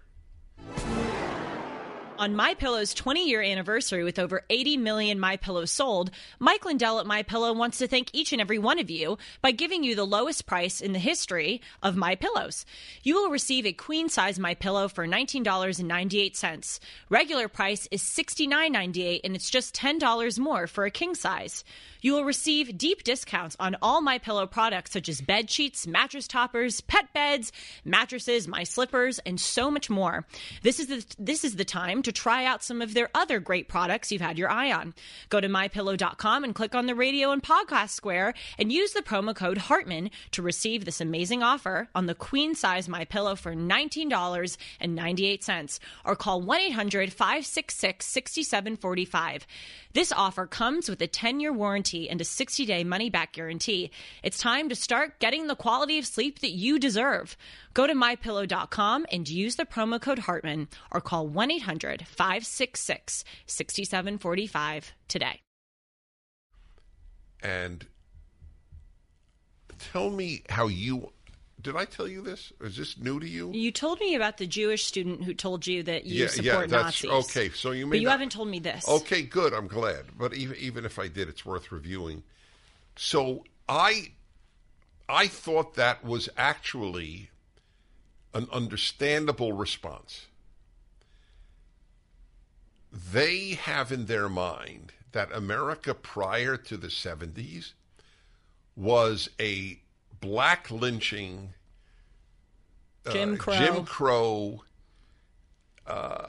[SPEAKER 2] On My Pillow's 20-year anniversary with over 80 million My Pillows sold, Mike Lindell at My Pillow wants to thank each and every one of you by giving you the lowest price in the history of My Pillows. You will receive a queen size My Pillow for $19.98. Regular price is $69.98 and it's just $10 more for a king size. You will receive deep discounts on all My Pillow products such as bed sheets, mattress toppers, pet beds, mattresses, my slippers, and so much more. This is the this is the time to try out some of their other great products you've had your eye on. Go to mypillow.com and click on the radio and podcast square and use the promo code Hartman to receive this amazing offer on the queen size My Pillow for $19.98 or call 1-800-566-6745. This offer comes with a 10-year warranty and a 60-day money-back guarantee. It's time to start getting the quality of sleep that you deserve. Go to mypillow.com and use the promo code Hartman or call 1-800-566-6745 today.
[SPEAKER 1] And tell me how you did I tell you this? Is this new to you?
[SPEAKER 2] You told me about the Jewish student who told you that you
[SPEAKER 1] yeah,
[SPEAKER 2] support
[SPEAKER 1] yeah, that's
[SPEAKER 2] Nazis.
[SPEAKER 1] okay. So you may
[SPEAKER 2] But you
[SPEAKER 1] not-
[SPEAKER 2] haven't told me this.
[SPEAKER 1] Okay, good. I'm glad. But even even if I did, it's worth reviewing. So I I thought that was actually an understandable response. They have in their mind that America prior to the 70s was a black lynching,
[SPEAKER 2] Jim
[SPEAKER 1] uh,
[SPEAKER 2] Crow.
[SPEAKER 1] Jim Crow, uh,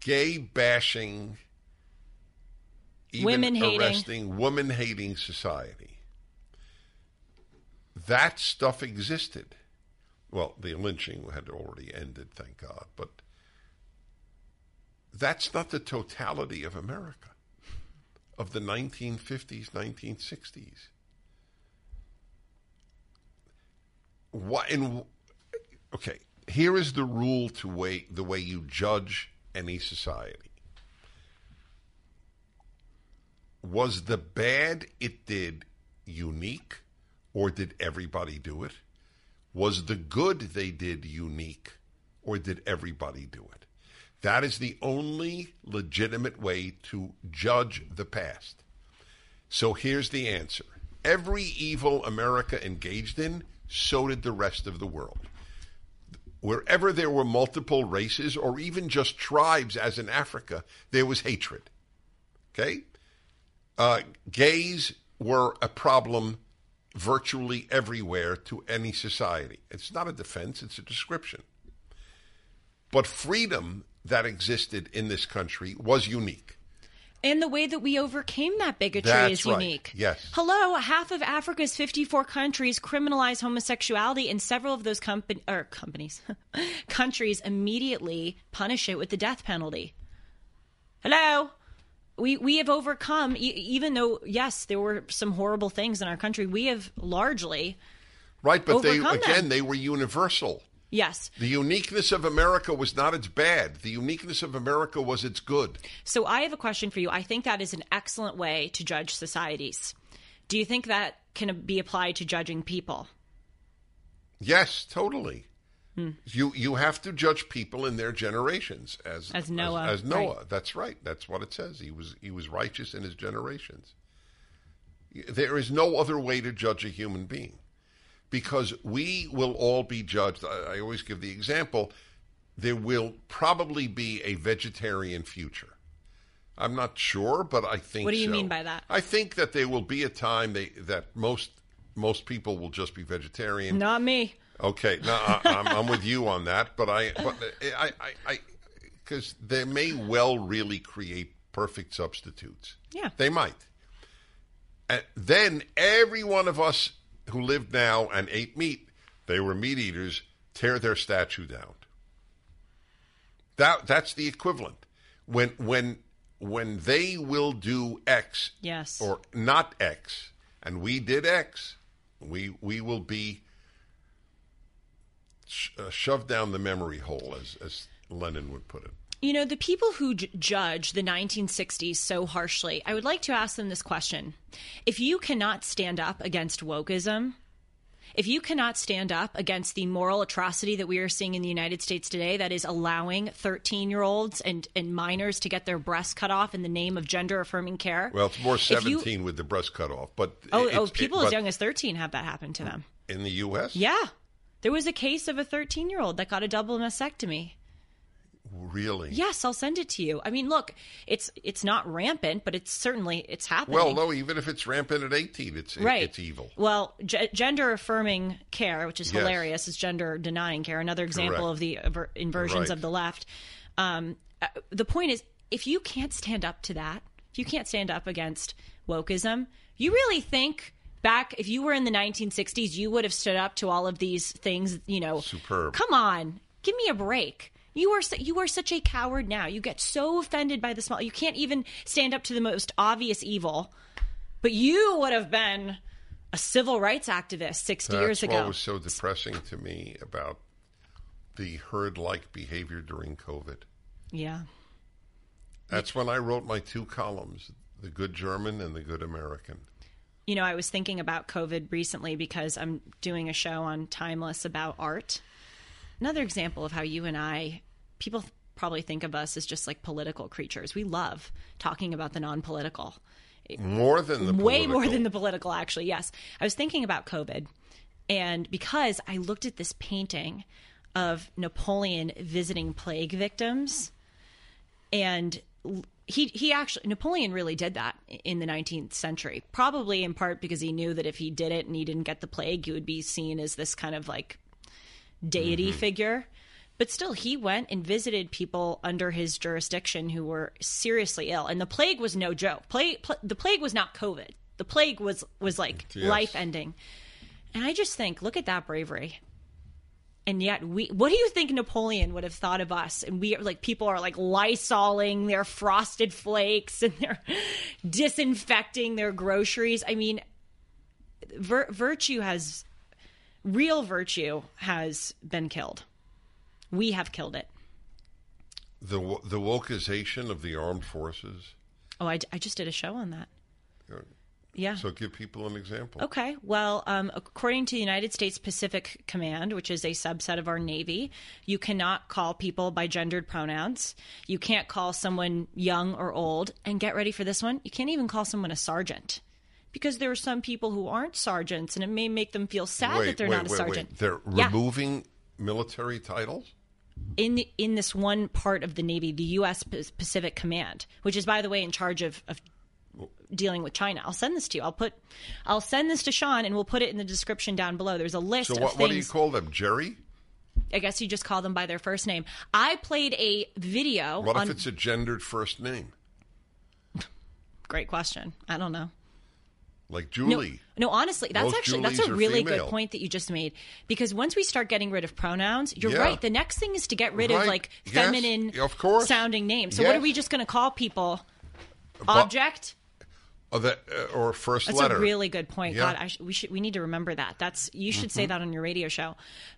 [SPEAKER 1] gay bashing, even
[SPEAKER 2] Women hating.
[SPEAKER 1] arresting, woman hating society. That stuff existed. Well, the lynching had already ended, thank God, but that's not the totality of America of the 1950s, 1960s. What in okay, here is the rule to way the way you judge any society. Was the bad it did unique or did everybody do it? Was the good they did unique or did everybody do it? That is the only legitimate way to judge the past. So here's the answer. Every evil America engaged in, so did the rest of the world. Wherever there were multiple races or even just tribes, as in Africa, there was hatred. Okay? Uh, gays were a problem virtually everywhere to any society. It's not a defense, it's a description. But freedom that existed in this country was unique.
[SPEAKER 2] And the way that we overcame that bigotry
[SPEAKER 1] That's
[SPEAKER 2] is
[SPEAKER 1] right.
[SPEAKER 2] unique.
[SPEAKER 1] Yes.
[SPEAKER 2] Hello, half of Africa's 54 countries criminalize homosexuality, and several of those company or companies, countries immediately punish it with the death penalty. Hello. We, we have overcome, e- even though, yes, there were some horrible things in our country, we have largely,
[SPEAKER 1] Right, but they again
[SPEAKER 2] them.
[SPEAKER 1] they were universal.
[SPEAKER 2] Yes.
[SPEAKER 1] The uniqueness of America was not its bad. The uniqueness of America was its good.
[SPEAKER 2] So I have a question for you. I think that is an excellent way to judge societies. Do you think that can be applied to judging people?
[SPEAKER 1] Yes, totally.
[SPEAKER 2] Hmm.
[SPEAKER 1] You you have to judge people in their generations as
[SPEAKER 2] As Noah,
[SPEAKER 1] As, Noah,
[SPEAKER 2] right.
[SPEAKER 1] that's right. That's what it says. He was he was righteous in his generations. There is no other way to judge a human being, because we will all be judged. I, I always give the example. There will probably be a vegetarian future. I'm not sure, but I think.
[SPEAKER 2] What do you
[SPEAKER 1] so.
[SPEAKER 2] mean by that?
[SPEAKER 1] I think that there will be a time they, that most most people will just be vegetarian.
[SPEAKER 2] Not me.
[SPEAKER 1] Okay, no, I, I'm, I'm with you on that, but I, but I, I, I, because they may well really create perfect substitutes.
[SPEAKER 2] Yeah.
[SPEAKER 1] they might. And then every one of us who lived now and ate meat, they were meat eaters. tear their statue down. That that's the equivalent. When when when they will do X
[SPEAKER 2] Yes.
[SPEAKER 1] or not X, and we did X, we we will be sh- uh, shoved down the memory hole, as as Lenin would put it.
[SPEAKER 2] You know, the people who j- judge the 1960s so harshly, I would like to ask them this question. If you cannot stand up against wokeism, if you cannot stand up against the moral atrocity that we are seeing in the United States today, that is allowing 13 year olds and, and minors to get their breasts cut off in the name of gender affirming care.
[SPEAKER 1] Well, it's more
[SPEAKER 2] If you-
[SPEAKER 1] seventeen with the breast cut off, but
[SPEAKER 2] Oh, oh
[SPEAKER 1] it-
[SPEAKER 2] people as young as 13 have that happen to them.
[SPEAKER 1] in the U.S.
[SPEAKER 2] Yeah. There was a case of a 13 year old that got a double mastectomy.
[SPEAKER 1] Really.
[SPEAKER 2] Yes, I'll send it to you. I mean, look, it's it's not rampant, but it's certainly it's happening.
[SPEAKER 1] Well, no, even if it's rampant at eighteen, it's
[SPEAKER 2] right.
[SPEAKER 1] it's evil.
[SPEAKER 2] Well, g- gender affirming care, which is
[SPEAKER 1] Yes.
[SPEAKER 2] hilarious, is gender denying care. Another example
[SPEAKER 1] Correct.
[SPEAKER 2] of the aver- inversions
[SPEAKER 1] Right.
[SPEAKER 2] of the left. Um, uh, the point is, if you can't stand up to that, if you can't stand up against wokeism, you really think back if you were in the 1960s, you would have stood up to all of these things. You know,
[SPEAKER 1] Superb.
[SPEAKER 2] Come on, give me a break. You are you are such a coward now. You get so offended by the small. You can't even stand up to the most obvious evil. But you would have been a civil rights activist 60 years ago.
[SPEAKER 1] That's what was so depressing to me about the herd-like behavior during COVID.
[SPEAKER 2] yeah.
[SPEAKER 1] That's when I wrote my two columns, The Good German and The Good American.
[SPEAKER 2] You know, I was thinking about COVID recently because I'm doing a show on Timeless about art. Another example of how you and I, people probably think of us as just like political creatures. We love talking about the non political.
[SPEAKER 1] More than the
[SPEAKER 2] way more than the political actually yes i was thinking about covid and because i looked at this painting of napoleon visiting plague victims and he he actually napoleon really did that in the 19th century probably in part because he knew that if he did it and he didn't get the plague he would be seen as this kind of like deity mm-hmm. figure. But still he went and visited people under his jurisdiction who were seriously ill. And the plague was no joke. Plague pl- the plague was not covid. The plague was was like
[SPEAKER 1] Yes.
[SPEAKER 2] life ending. And i just think look at that bravery. And yet we what do you think napoleon would have thought of us? And we are like people are like lysoling their frosted flakes and they're disinfecting their groceries. I mean vir- virtue has real virtue has been killed we have killed it
[SPEAKER 1] the the wokeization of the armed forces.
[SPEAKER 2] oh i, I just did a show on that yeah
[SPEAKER 1] So give people an example.
[SPEAKER 2] Okay. Well, um, according to the United States Pacific Command, which is a subset of our Navy, you cannot call people by gendered pronouns. You can't call someone young or old. And get ready for this one you can't even call someone a sergeant. Because there are some people who aren't sergeants, and it may make them feel sad that they're not a sergeant.
[SPEAKER 1] They're
[SPEAKER 2] Yeah.
[SPEAKER 1] removing military titles.
[SPEAKER 2] in the, in this one part of the Navy, the U.S. Pacific Command, which is, by the way, in charge of, of dealing with China. I'll send this to you. I'll put, I'll send this to Sean, and we'll put it in the description down below. There's a list
[SPEAKER 1] So
[SPEAKER 2] of
[SPEAKER 1] what, what do you call them, Jerry?
[SPEAKER 2] I guess you just call them by their first name. I played a video
[SPEAKER 1] What
[SPEAKER 2] on.
[SPEAKER 1] if it's a gendered first name,
[SPEAKER 2] Great question. I don't know.
[SPEAKER 1] Like
[SPEAKER 2] No,
[SPEAKER 1] Julie?
[SPEAKER 2] no, honestly, that's
[SPEAKER 1] Most
[SPEAKER 2] actually that's a really
[SPEAKER 1] female.
[SPEAKER 2] good point that you just made. Because once we start getting rid of pronouns, you're
[SPEAKER 1] Yeah.
[SPEAKER 2] right. The next thing is to get rid of
[SPEAKER 1] Right.
[SPEAKER 2] like
[SPEAKER 1] Yes.
[SPEAKER 2] feminine,
[SPEAKER 1] Of course.
[SPEAKER 2] sounding names. So what are we just going to call people? Object.
[SPEAKER 1] Or that, uh, or first
[SPEAKER 2] That's
[SPEAKER 1] letter.
[SPEAKER 2] That's a really good point.
[SPEAKER 1] Yeah.
[SPEAKER 2] God, I sh- we should we need to remember that. That's you should
[SPEAKER 1] Mm-hmm.
[SPEAKER 2] say that on your radio show.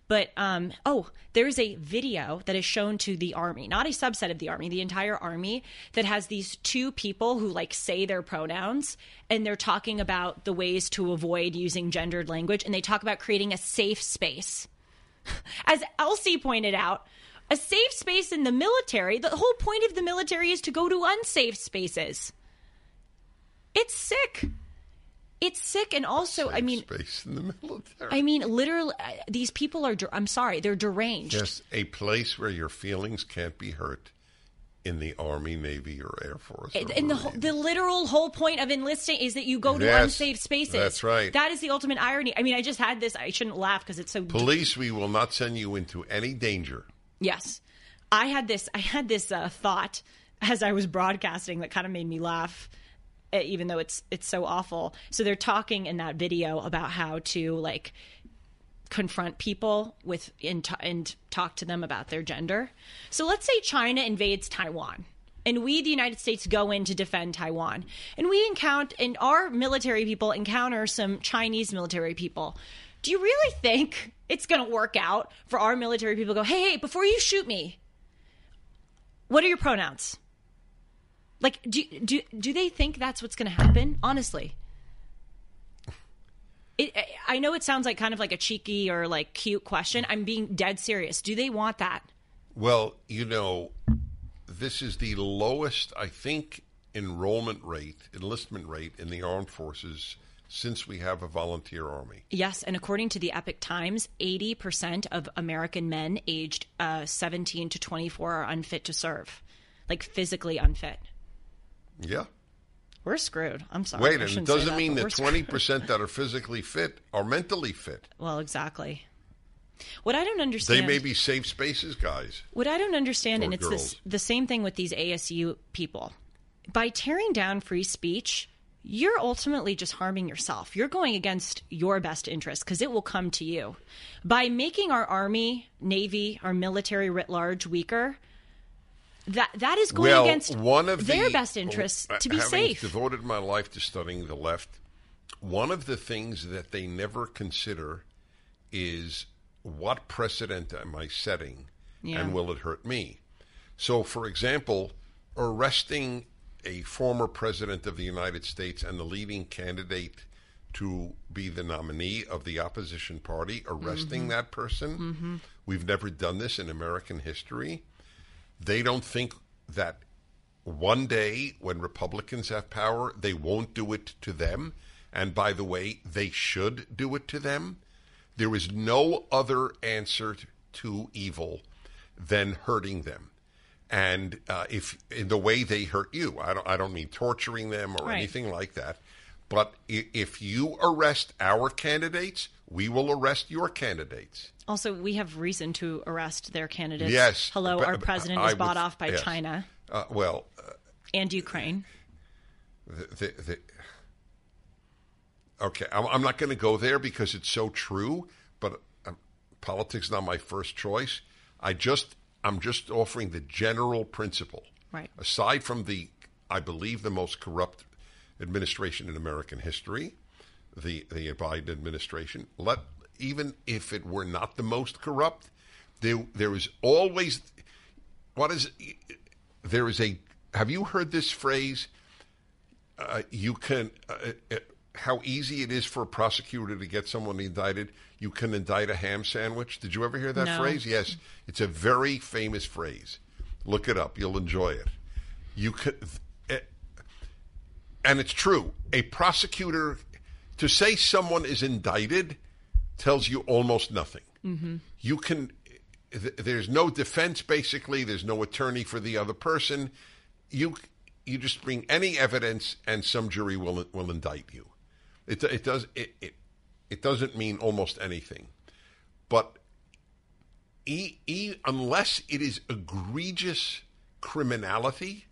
[SPEAKER 2] But um, oh, there's a video that is shown to the army, not a subset of the army, the entire army that has these two people who like say their pronouns and they're talking about the ways to avoid using gendered language and they talk about creating a safe space. As Elsie pointed out, a safe space in the military, the whole point of the military is to go to unsafe spaces. It's sick. It's sick, and also, I mean,
[SPEAKER 1] space in the military.
[SPEAKER 2] I mean, literally, uh, these people are. I'm sorry, they're deranged.
[SPEAKER 1] Yes, a place where your feelings can't be hurt in the Army, Navy, or Air Force. or
[SPEAKER 2] And the whole, the literal whole point of enlisting is that you go to
[SPEAKER 1] Yes,
[SPEAKER 2] unsafe spaces.
[SPEAKER 1] that's right.
[SPEAKER 2] That is the ultimate irony. I mean, I just had this. I shouldn't laugh because it's so.
[SPEAKER 1] Police, we will not send you into any danger.
[SPEAKER 2] Yes, I had this. I had this uh, thought as I was broadcasting that kind of made me laugh, Eh, even though it's it's so awful. So they're talking in that video about how to like confront people with and, t- and talk to them about their gender. So let's say China invades Taiwan and we the United States go in to defend Taiwan. And we encounter and our military people encounter some Chinese military people. Do you really think it's going to work out for our military people go, "Hey, hey, before you shoot me, what are your pronouns?" Like do do do they think that's what's going to happen? Honestly. It, I know it sounds like kind of like a cheeky or like cute question. I'm being dead serious. Do they want that?
[SPEAKER 1] Well, you know, this is the lowest, I think, enrollment rate, enlistment rate in the armed forces since we have a volunteer army.
[SPEAKER 2] Yes, and according to the Epoch Times, 80% of American men aged uh, 17 to 24 are unfit to serve, like physically unfit.
[SPEAKER 1] Yeah.
[SPEAKER 2] We're screwed. I'm sorry.
[SPEAKER 1] Wait, and it doesn't
[SPEAKER 2] that,
[SPEAKER 1] mean that 20% that are physically fit are mentally fit.
[SPEAKER 2] Well, exactly. What I don't understand.
[SPEAKER 1] They may be safe spaces guys.
[SPEAKER 2] What I don't understand, and it's this, the same thing with these ASU people. By tearing down free speech, you're ultimately just harming yourself. You're going against your best interest because it will come to you. By making our army, navy, our military writ large weaker, that that is going
[SPEAKER 1] well,
[SPEAKER 2] against
[SPEAKER 1] one of
[SPEAKER 2] their
[SPEAKER 1] the,
[SPEAKER 2] best interests to be
[SPEAKER 1] having
[SPEAKER 2] safe.
[SPEAKER 1] devoted my life to studying the left. One of the things that they never consider is what precedent am I setting,
[SPEAKER 2] Yeah.
[SPEAKER 1] and will it hurt me? So, for example, arresting a former president of the United States and the leading candidate to be the nominee of the opposition party, arresting mm-hmm. that person. Mm-hmm. We've never done this in American history. They don't think that one day when Republicans have power, they won't do it to them. And by the way, they should do it to them. There is no other answer to evil than hurting them. And uh, if in the way they hurt you, I don't, I don't mean torturing them or
[SPEAKER 2] Right.
[SPEAKER 1] anything like that. But if you arrest our candidates, we will arrest your candidates.
[SPEAKER 2] also, we have reason to arrest their candidates.
[SPEAKER 1] Yes.
[SPEAKER 2] Hello,
[SPEAKER 1] but-
[SPEAKER 2] our president
[SPEAKER 1] I
[SPEAKER 2] is bought
[SPEAKER 1] would-
[SPEAKER 2] off by
[SPEAKER 1] yes.
[SPEAKER 2] China
[SPEAKER 1] Uh, well, uh,
[SPEAKER 2] and Ukraine.
[SPEAKER 1] the, the, the, okay, I'm, I'm not going to go there because it's so true. But um, politics is not my first choice. I just I'm just offering the general principle.
[SPEAKER 2] Right.
[SPEAKER 1] Aside from the, I believe the most corrupt administration in American history, the the Biden administration. Let even if it were not the most corrupt, there there is always what is there is a. Have you heard this phrase? uh, you can uh, uh, how easy it is for a prosecutor to get someone indicted. You can indict a ham sandwich. Did you ever hear that
[SPEAKER 2] No.
[SPEAKER 1] phrase? Yes, it's a very famous phrase. Look it up. You'll enjoy it. You could, and it's true. A prosecutor to say someone is indicted tells you almost nothing. Mm-hmm. You can. th- There's no defense. Basically, there's no attorney for the other person. You you just bring any evidence, and some jury will will indict you. It it does it it, it doesn't mean almost anything, but e, e, unless it is egregious criminality,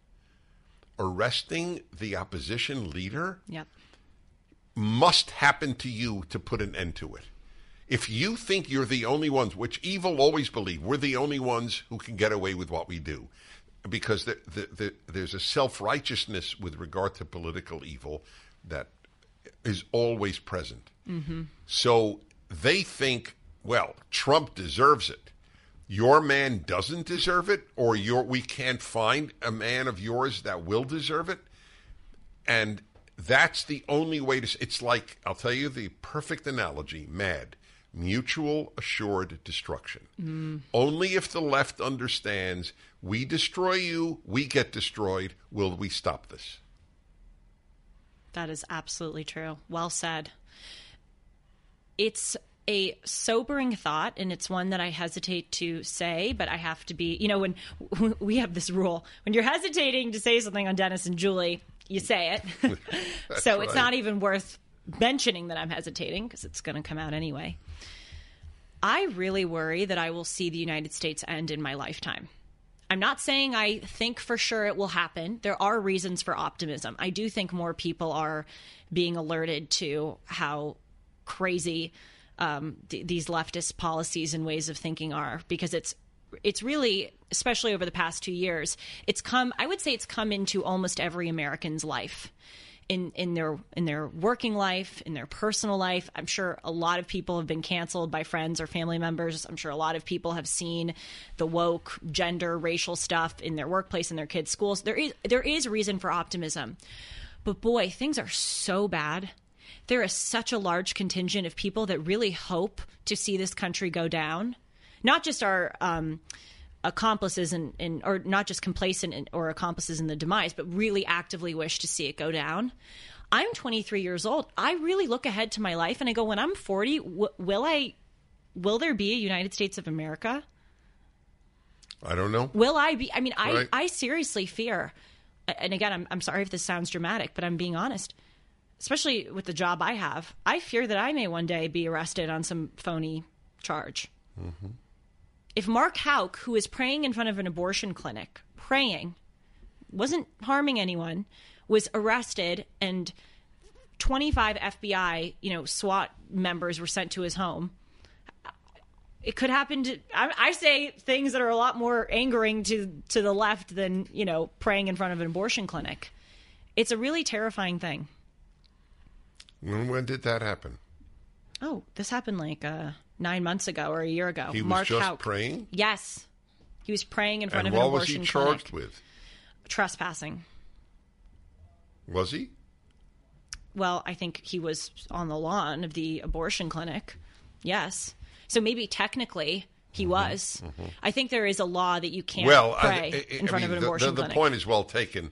[SPEAKER 1] arresting the opposition leader
[SPEAKER 2] Yep.
[SPEAKER 1] Must happen to you to put an end to it. If you think you're the only ones, which evil always believe, we're the only ones who can get away with what we do, because the, the, the, there's a self righteousness with regard to political evil that is always present. Mm-hmm. So they think, well, Trump deserves it. Your man doesn't deserve it, or your we can't find a man of yours that will deserve it and that's the only way to it's like i'll tell you the perfect analogy mad. Mutual assured destruction. Mm. Only if the left understands we destroy you we get destroyed will we stop this?
[SPEAKER 2] That is absolutely true. Well said. It's a sobering thought, and it's one that I hesitate to say, but I have to be, you know, when we have this rule. When you're hesitating to say something on Dennis and Julie, you say it. so it's not even worth mentioning that I'm hesitating because it's going to come out anyway. I really worry that I will see the United States end in my lifetime. I'm not saying I think for sure it will happen. There are reasons for optimism. I do think more people are being alerted to how crazy um, th- these leftist policies and ways of thinking are because it's it's really especially over the past two years it's come i would say it's come into almost every american's life. In in their in their working life in their personal life. I'm sure a lot of people have been canceled by friends or family members. I'm sure a lot of people have seen the woke gender racial stuff in their workplace in their kids schools. There is there is reason for optimism. But boy things are so bad. There is such a large contingent of people that really hope to see this country go down not just our um, accomplices in, in, or not just complacent in, or accomplices in the demise, but really actively wish to see it go down. I'm 23 years old. I really look ahead to my life and I go, when I'm 40, w- will I, will there be a United States of America?
[SPEAKER 1] I don't know.
[SPEAKER 2] Will I be? I mean, I,
[SPEAKER 1] Right.
[SPEAKER 2] I seriously fear, and again, I'm, I'm sorry if this sounds dramatic, but I'm being honest, especially with the job I have. I fear that I may one day be arrested on some phony charge. If Mark Houck, who is praying in front of an abortion clinic, praying, wasn't harming anyone, was arrested and 25 FBI, you know, SWAT members were sent to his home it could happen to I, I say things that are a lot more angering to to the left than you know praying in front of an abortion clinic it's a really terrifying thing
[SPEAKER 1] When, when did that happen?
[SPEAKER 2] oh this happened like uh nine months ago or a year ago
[SPEAKER 1] He was
[SPEAKER 2] mark
[SPEAKER 1] just
[SPEAKER 2] Houck.
[SPEAKER 1] praying.
[SPEAKER 2] yes he was praying in front
[SPEAKER 1] And
[SPEAKER 2] of an abortion
[SPEAKER 1] what was he charged
[SPEAKER 2] clinic
[SPEAKER 1] with?
[SPEAKER 2] trespassing
[SPEAKER 1] Was he?
[SPEAKER 2] well i think he was on the lawn of the abortion clinic yes so maybe technically he was i think there is a law that you can't
[SPEAKER 1] Mm-hmm. Well, I-
[SPEAKER 2] pray
[SPEAKER 1] I- I
[SPEAKER 2] in front
[SPEAKER 1] mean,
[SPEAKER 2] of an
[SPEAKER 1] the-
[SPEAKER 2] abortion
[SPEAKER 1] the, the
[SPEAKER 2] clinic
[SPEAKER 1] point is well taken.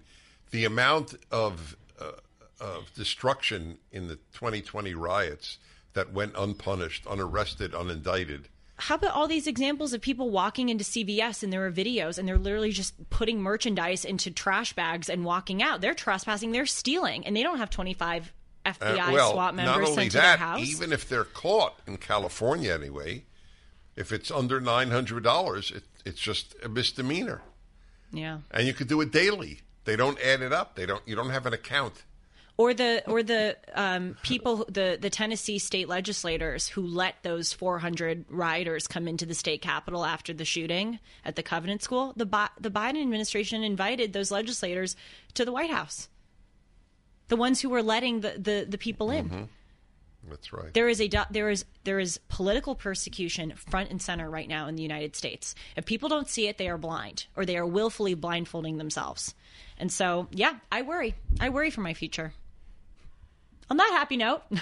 [SPEAKER 1] The amount of uh, of destruction in the 2020 riots that went unpunished, unarrested, unindicted.
[SPEAKER 2] how about all these examples of people walking into CVS and there are videos and they're literally just putting merchandise into trash bags and walking out? They're trespassing, they're stealing, and they don't have 25 FBI
[SPEAKER 1] Uh, well,
[SPEAKER 2] SWAT
[SPEAKER 1] not
[SPEAKER 2] members
[SPEAKER 1] only
[SPEAKER 2] sent to their
[SPEAKER 1] that,
[SPEAKER 2] house.
[SPEAKER 1] even if they're caught in California anyway, if it's under nine hundred dollars, it, it's just a misdemeanor,
[SPEAKER 2] yeah.
[SPEAKER 1] and you could do it daily. They don't add it up. They don't. You don't have an account.
[SPEAKER 2] Or the or the um, people the the Tennessee state legislators who let those 400 rioters come into the state capitol after the shooting at the Covenant School. The Bi- the Biden administration invited those legislators to the White House. The ones who were letting the the, the people in.
[SPEAKER 1] That's right.
[SPEAKER 2] There is a there is there is political persecution front and center right now in the United States. If people don't see it, they are blind or they are willfully blindfolding themselves. And so, yeah, I worry. I worry for my future. On that happy note,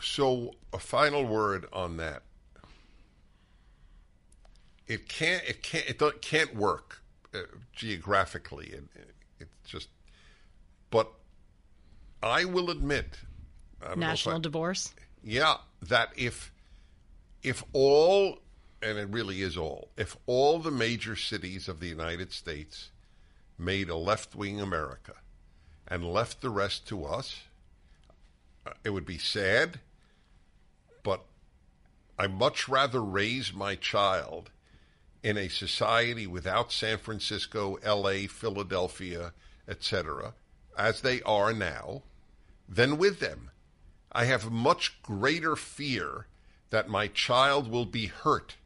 [SPEAKER 1] So, a final word on that. It can't. It can't. It don't, can't work uh, geographically. It, it just. But I will admit, I don't know if
[SPEAKER 2] national
[SPEAKER 1] I-
[SPEAKER 2] divorce.
[SPEAKER 1] yeah, that if if all, and it really is all, if all the major cities of the United States made a left wing America and left the rest to us, uh, it would be sad, but I much rather raise my child in a society without San Francisco, LA, Philadelphia, etc., as they are now, than with them. I have much greater fear that my child will be hurt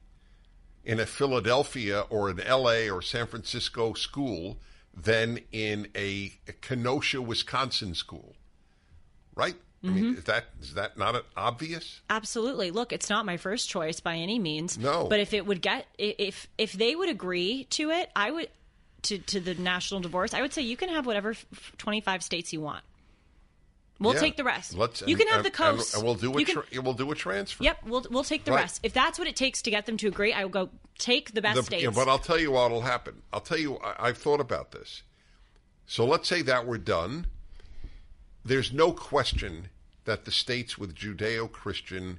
[SPEAKER 1] in a Philadelphia or an LA or San Francisco school than in a Kenosha, Wisconsin school. Right? I
[SPEAKER 2] Mm-hmm.
[SPEAKER 1] mean, is that is that not obvious?
[SPEAKER 2] Absolutely. Look, it's not my first choice by any means.
[SPEAKER 1] No.
[SPEAKER 2] But if it would get if if they would agree to it, I would to to the national divorce. I would say you can have whatever 25 states you want. We'll
[SPEAKER 1] Yeah.
[SPEAKER 2] take the rest.
[SPEAKER 1] Let's
[SPEAKER 2] you
[SPEAKER 1] and-
[SPEAKER 2] can have the coast.
[SPEAKER 1] and, we'll do a
[SPEAKER 2] You can-
[SPEAKER 1] we'll do a transfer.
[SPEAKER 2] Yep, we'll we'll take the
[SPEAKER 1] Right.
[SPEAKER 2] rest. If that's what it takes to get them to agree, I will go take the best
[SPEAKER 1] The-
[SPEAKER 2] states.
[SPEAKER 1] yeah, but I'll tell you what will happen. I'll tell you, I, I've thought about this. So let's say that we're done. There's no question that the states with Judeo Christian,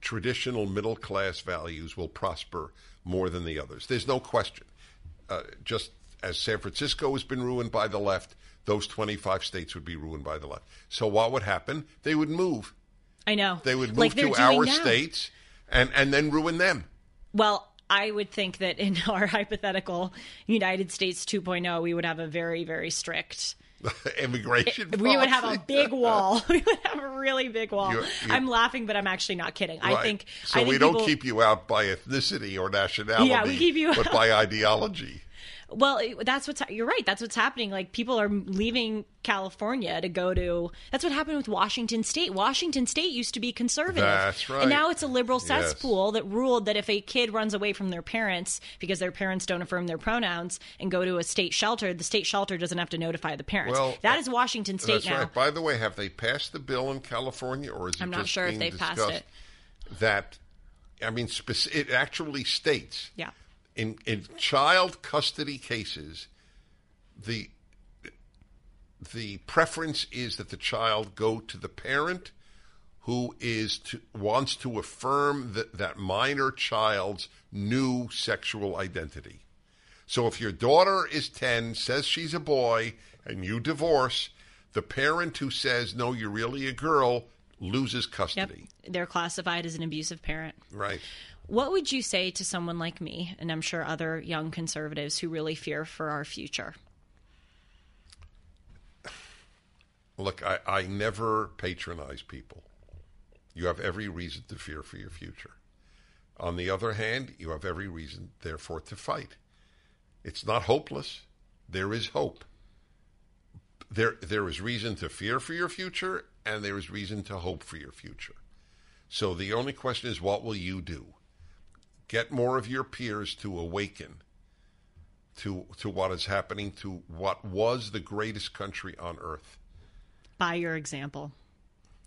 [SPEAKER 1] traditional middle class values will prosper more than the others. There's no question. Uh, just as San Francisco has been ruined by the left, those 25 states would be ruined by the left. So what would happen? They would move.
[SPEAKER 2] I know
[SPEAKER 1] They would move
[SPEAKER 2] like
[SPEAKER 1] to our
[SPEAKER 2] now.
[SPEAKER 1] states and, and then ruin them.
[SPEAKER 2] Well, I would think that in our hypothetical United States 2.0, we would have a very very strict
[SPEAKER 1] Immigration.
[SPEAKER 2] we would have a big wall. we would have a really big wall.
[SPEAKER 1] You- you-
[SPEAKER 2] I'm laughing, but I'm actually not kidding. I think
[SPEAKER 1] so.
[SPEAKER 2] I think
[SPEAKER 1] we don't
[SPEAKER 2] people-
[SPEAKER 1] keep you out by ethnicity or nationality.
[SPEAKER 2] Yeah, we keep you
[SPEAKER 1] but
[SPEAKER 2] out.
[SPEAKER 1] by ideology.
[SPEAKER 2] Well, it- that's what's you're right. That's what's happening. Like people are leaving California to go to. That's what happened with Washington State. Washington State used to be conservative.
[SPEAKER 1] That's right.
[SPEAKER 2] And now it's a liberal
[SPEAKER 1] Yes.
[SPEAKER 2] cesspool that ruled that if a kid runs away from their parents because their parents don't affirm their pronouns and go to a state shelter, the state shelter doesn't have to notify the parents.
[SPEAKER 1] Well,
[SPEAKER 2] that uh, is Washington State
[SPEAKER 1] That's
[SPEAKER 2] now.
[SPEAKER 1] right. By the way, have they passed the bill in California, or is it
[SPEAKER 2] I'm not
[SPEAKER 1] just
[SPEAKER 2] sure if they've passed it.
[SPEAKER 1] That, I mean, it actually states
[SPEAKER 2] Yeah.
[SPEAKER 1] In in child custody cases, the the preference is that the child go to the parent who is to, wants to affirm that, that minor child's new sexual identity. So if your daughter is 10, says she's a boy, and you divorce, the parent who says, no, you're really a girl, loses
[SPEAKER 2] Yep.
[SPEAKER 1] custody.
[SPEAKER 2] They're classified as an abusive parent.
[SPEAKER 1] Right.
[SPEAKER 2] What would you say to someone like me, and I'm sure other young conservatives who really fear for our future?
[SPEAKER 1] Look, I, I never patronize people. You have every reason to fear for your future. On the other hand, you have every reason, therefore, to fight. It's not hopeless. There is hope. There, there is reason to fear for your future, and there is reason to hope for your future. So the only question is, what will you do? Get more of your peers to awaken to to what is happening to what was the greatest country on earth.
[SPEAKER 2] By your example,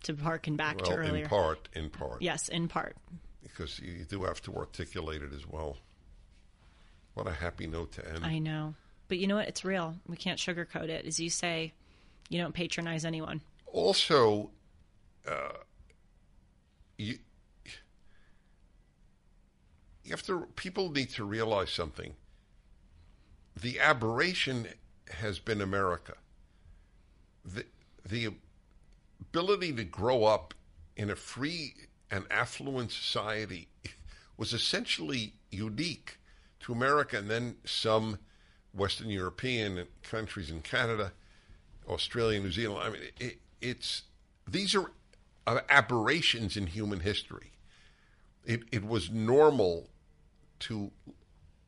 [SPEAKER 2] to harken back to
[SPEAKER 1] Well,
[SPEAKER 2] earlier.
[SPEAKER 1] in part, in part,
[SPEAKER 2] Yes, in part.
[SPEAKER 1] because you do have to articulate it as well. What a happy note to end.
[SPEAKER 2] I know. But you know what? It's real. We can't sugarcoat it. As you say, you don't patronize anyone.
[SPEAKER 1] also, uh, you you have to. People need to realize something. The aberration has been America. The the ability to grow up in a free and affluent society was essentially unique to America, and then some Western European countries in Canada, Australia, New Zealand. I mean, it, it's these are aberrations in human history. It it was normal to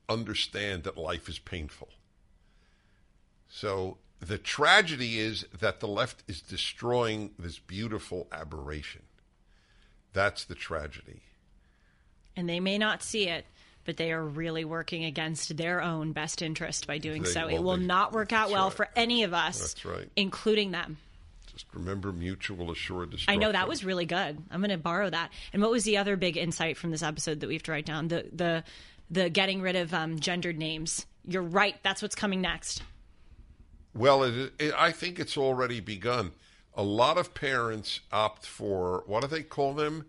[SPEAKER 1] understand that life is painful. So the tragedy is that the left is destroying this beautiful aberration. That's the tragedy.
[SPEAKER 2] And they may not see it, but they are really working against their own best interest by doing
[SPEAKER 1] They-
[SPEAKER 2] so.
[SPEAKER 1] well,
[SPEAKER 2] it will
[SPEAKER 1] they-
[SPEAKER 2] not work out well
[SPEAKER 1] right.
[SPEAKER 2] for any of us,
[SPEAKER 1] That's right.
[SPEAKER 2] including them.
[SPEAKER 1] Just remember mutual assured destruction.
[SPEAKER 2] I know that was really good. I'm going to borrow that. And what was the other big insight from this episode that we have to write down? The the the getting rid of um, gendered names. You're right. That's what's coming next.
[SPEAKER 1] Well, it, it, I think it's already begun. A lot of parents opt for what do they call them?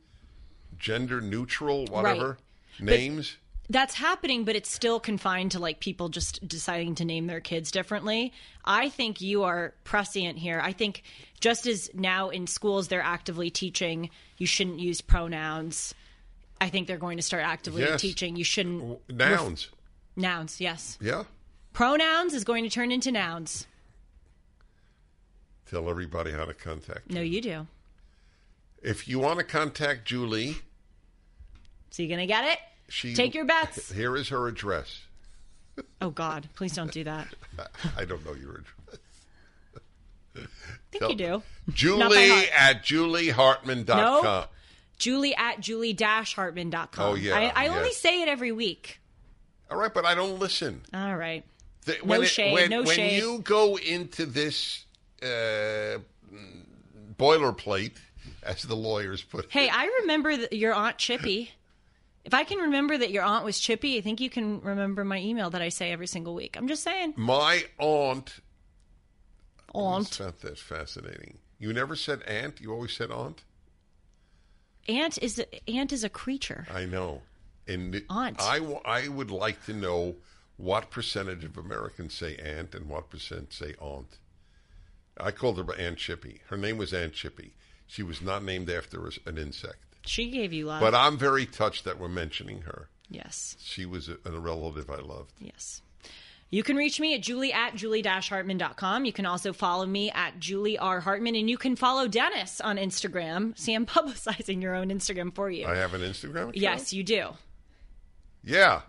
[SPEAKER 1] Gender neutral, whatever names.
[SPEAKER 2] That's happening, but it's still confined to like people just deciding to name their kids differently. I think you are prescient here. I think just as now in schools they're actively teaching you shouldn't use pronouns. I think they're going to start actively
[SPEAKER 1] Yes.
[SPEAKER 2] teaching you shouldn't
[SPEAKER 1] Nouns.
[SPEAKER 2] nouns. Yes,
[SPEAKER 1] Yeah.
[SPEAKER 2] pronouns is going to turn into nouns.
[SPEAKER 1] Tell everybody how to contact.
[SPEAKER 2] No,
[SPEAKER 1] you.
[SPEAKER 2] you do.
[SPEAKER 1] If you want to contact Julie,
[SPEAKER 2] So you gonna get it?
[SPEAKER 1] She
[SPEAKER 2] Take your bets.
[SPEAKER 1] Here is her address.
[SPEAKER 2] Oh God, please don't do that.
[SPEAKER 1] I don't know your address.
[SPEAKER 2] I think
[SPEAKER 1] Tell-
[SPEAKER 2] you do.
[SPEAKER 1] Julie at juliehartman.com.
[SPEAKER 2] Nope. Julie at julie-hartman.com.
[SPEAKER 1] Oh, yeah,
[SPEAKER 2] I, I only say it every week.
[SPEAKER 1] All right, but I don't listen.
[SPEAKER 2] All right.
[SPEAKER 1] The-
[SPEAKER 2] No
[SPEAKER 1] when
[SPEAKER 2] shade,
[SPEAKER 1] when,
[SPEAKER 2] no
[SPEAKER 1] when
[SPEAKER 2] shade.
[SPEAKER 1] you go into this uh, boilerplate, as the lawyers put it,
[SPEAKER 2] Hey, I remember that your aunt Chippy. If I can remember that your aunt was Chippy, I think you can remember my email that I say every single week. I'm just saying.
[SPEAKER 1] my aunt.
[SPEAKER 2] Aunt.
[SPEAKER 1] Found that fascinating. You never said aunt. You always said aunt.
[SPEAKER 2] Aunt is aunt is a creature.
[SPEAKER 1] I know. And
[SPEAKER 2] Aunt.
[SPEAKER 1] I, w- I would like to know what percentage of Americans say aunt and what percent say aunt. I called her Aunt Chippy. Her name was Aunt Chippy. She was not named after an insect.
[SPEAKER 2] She gave you love.
[SPEAKER 1] But I'm very touched that we're mentioning her.
[SPEAKER 2] yes.
[SPEAKER 1] She was a, a relative I loved.
[SPEAKER 2] Yes. You can reach me at julie at julie-hartman.com. You can also follow me at Julie R. Hartman, and you can follow Dennis on Instagram. See, I'm publicizing your own Instagram for you.
[SPEAKER 1] I have an Instagram account?
[SPEAKER 2] yes, you do.
[SPEAKER 1] Yeah.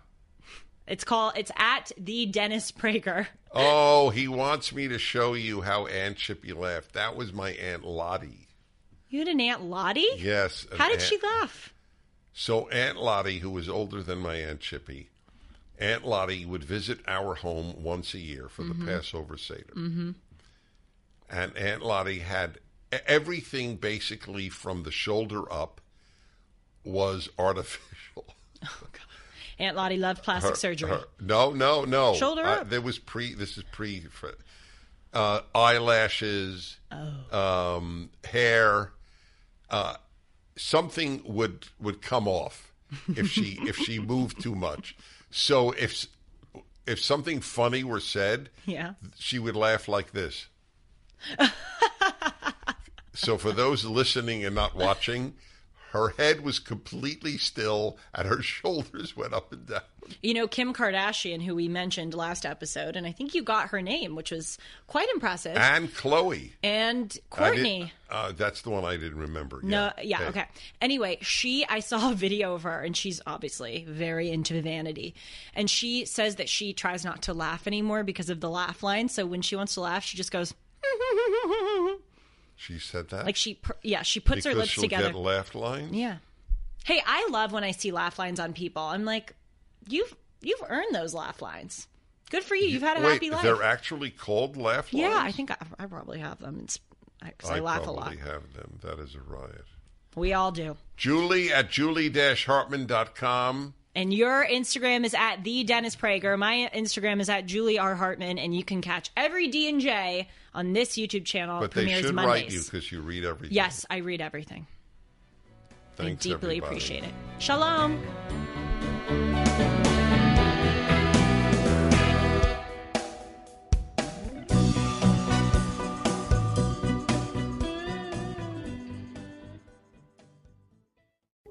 [SPEAKER 2] It's called, it's at the Dennis Prager.
[SPEAKER 1] Oh, he wants me to show you how Aunt Chippy laughed. That was my Aunt Lottie.
[SPEAKER 2] You had an Aunt Lottie?
[SPEAKER 1] Yes.
[SPEAKER 2] How did
[SPEAKER 1] aunt-
[SPEAKER 2] she laugh?
[SPEAKER 1] So Aunt Lottie, who was older than my Aunt Chippy, Aunt Lottie would visit our home once a year for the Passover Seder. Mm-hmm. And Aunt Lottie had everything basically from the shoulder up was artificial.
[SPEAKER 2] Aunt Lottie loved plastic
[SPEAKER 1] Her-
[SPEAKER 2] surgery.
[SPEAKER 1] her- no, no, no.
[SPEAKER 2] Shoulder
[SPEAKER 1] I-
[SPEAKER 2] up.
[SPEAKER 1] there was pre. This is pre. Uh, eyelashes,
[SPEAKER 2] Oh.
[SPEAKER 1] um, hair. Uh, something would would come off if she if she moved too much. So if if something funny were said,
[SPEAKER 2] yeah.
[SPEAKER 1] she would laugh like this. so for those listening and not watching, her head was completely still and her shoulders went up and down.
[SPEAKER 2] You know, Kim Kardashian, who we mentioned last episode, and I think you got her name, which was quite impressive.
[SPEAKER 1] And Khloé.
[SPEAKER 2] and Kourtney.
[SPEAKER 1] uh, that's the one I didn't remember.
[SPEAKER 2] No,
[SPEAKER 1] yeah,
[SPEAKER 2] yeah, okay. Anyway, she, I saw a video of her, and she's obviously very into vanity. And she says that she tries not to laugh anymore because of the laugh line. So when she wants to laugh, she just goes,
[SPEAKER 1] She said that.
[SPEAKER 2] like she, pr- yeah, she puts her lips
[SPEAKER 1] she'll
[SPEAKER 2] together.
[SPEAKER 1] get laugh lines.
[SPEAKER 2] Yeah. Hey, I love when I see laugh lines on people. I'm like, you've you've earned those laugh lines. Good for you. You've had a
[SPEAKER 1] Wait,
[SPEAKER 2] happy life.
[SPEAKER 1] they're actually called laugh lines.
[SPEAKER 2] yeah, I think I, I probably have them. It's because I,
[SPEAKER 1] I
[SPEAKER 2] laugh a lot.
[SPEAKER 1] probably have them. That is a riot.
[SPEAKER 2] We all do.
[SPEAKER 1] Julie at julie-hartman.com.
[SPEAKER 2] And your Instagram is at the Dennis Prager. My Instagram is at Julie R Hartman, and you can catch every D and J on this YouTube channel.
[SPEAKER 1] But
[SPEAKER 2] It
[SPEAKER 1] they should
[SPEAKER 2] Mondays.
[SPEAKER 1] write you because you read everything.
[SPEAKER 2] Yes, I read everything.
[SPEAKER 1] Thanks,
[SPEAKER 2] I deeply
[SPEAKER 1] everybody.
[SPEAKER 2] appreciate it. Shalom.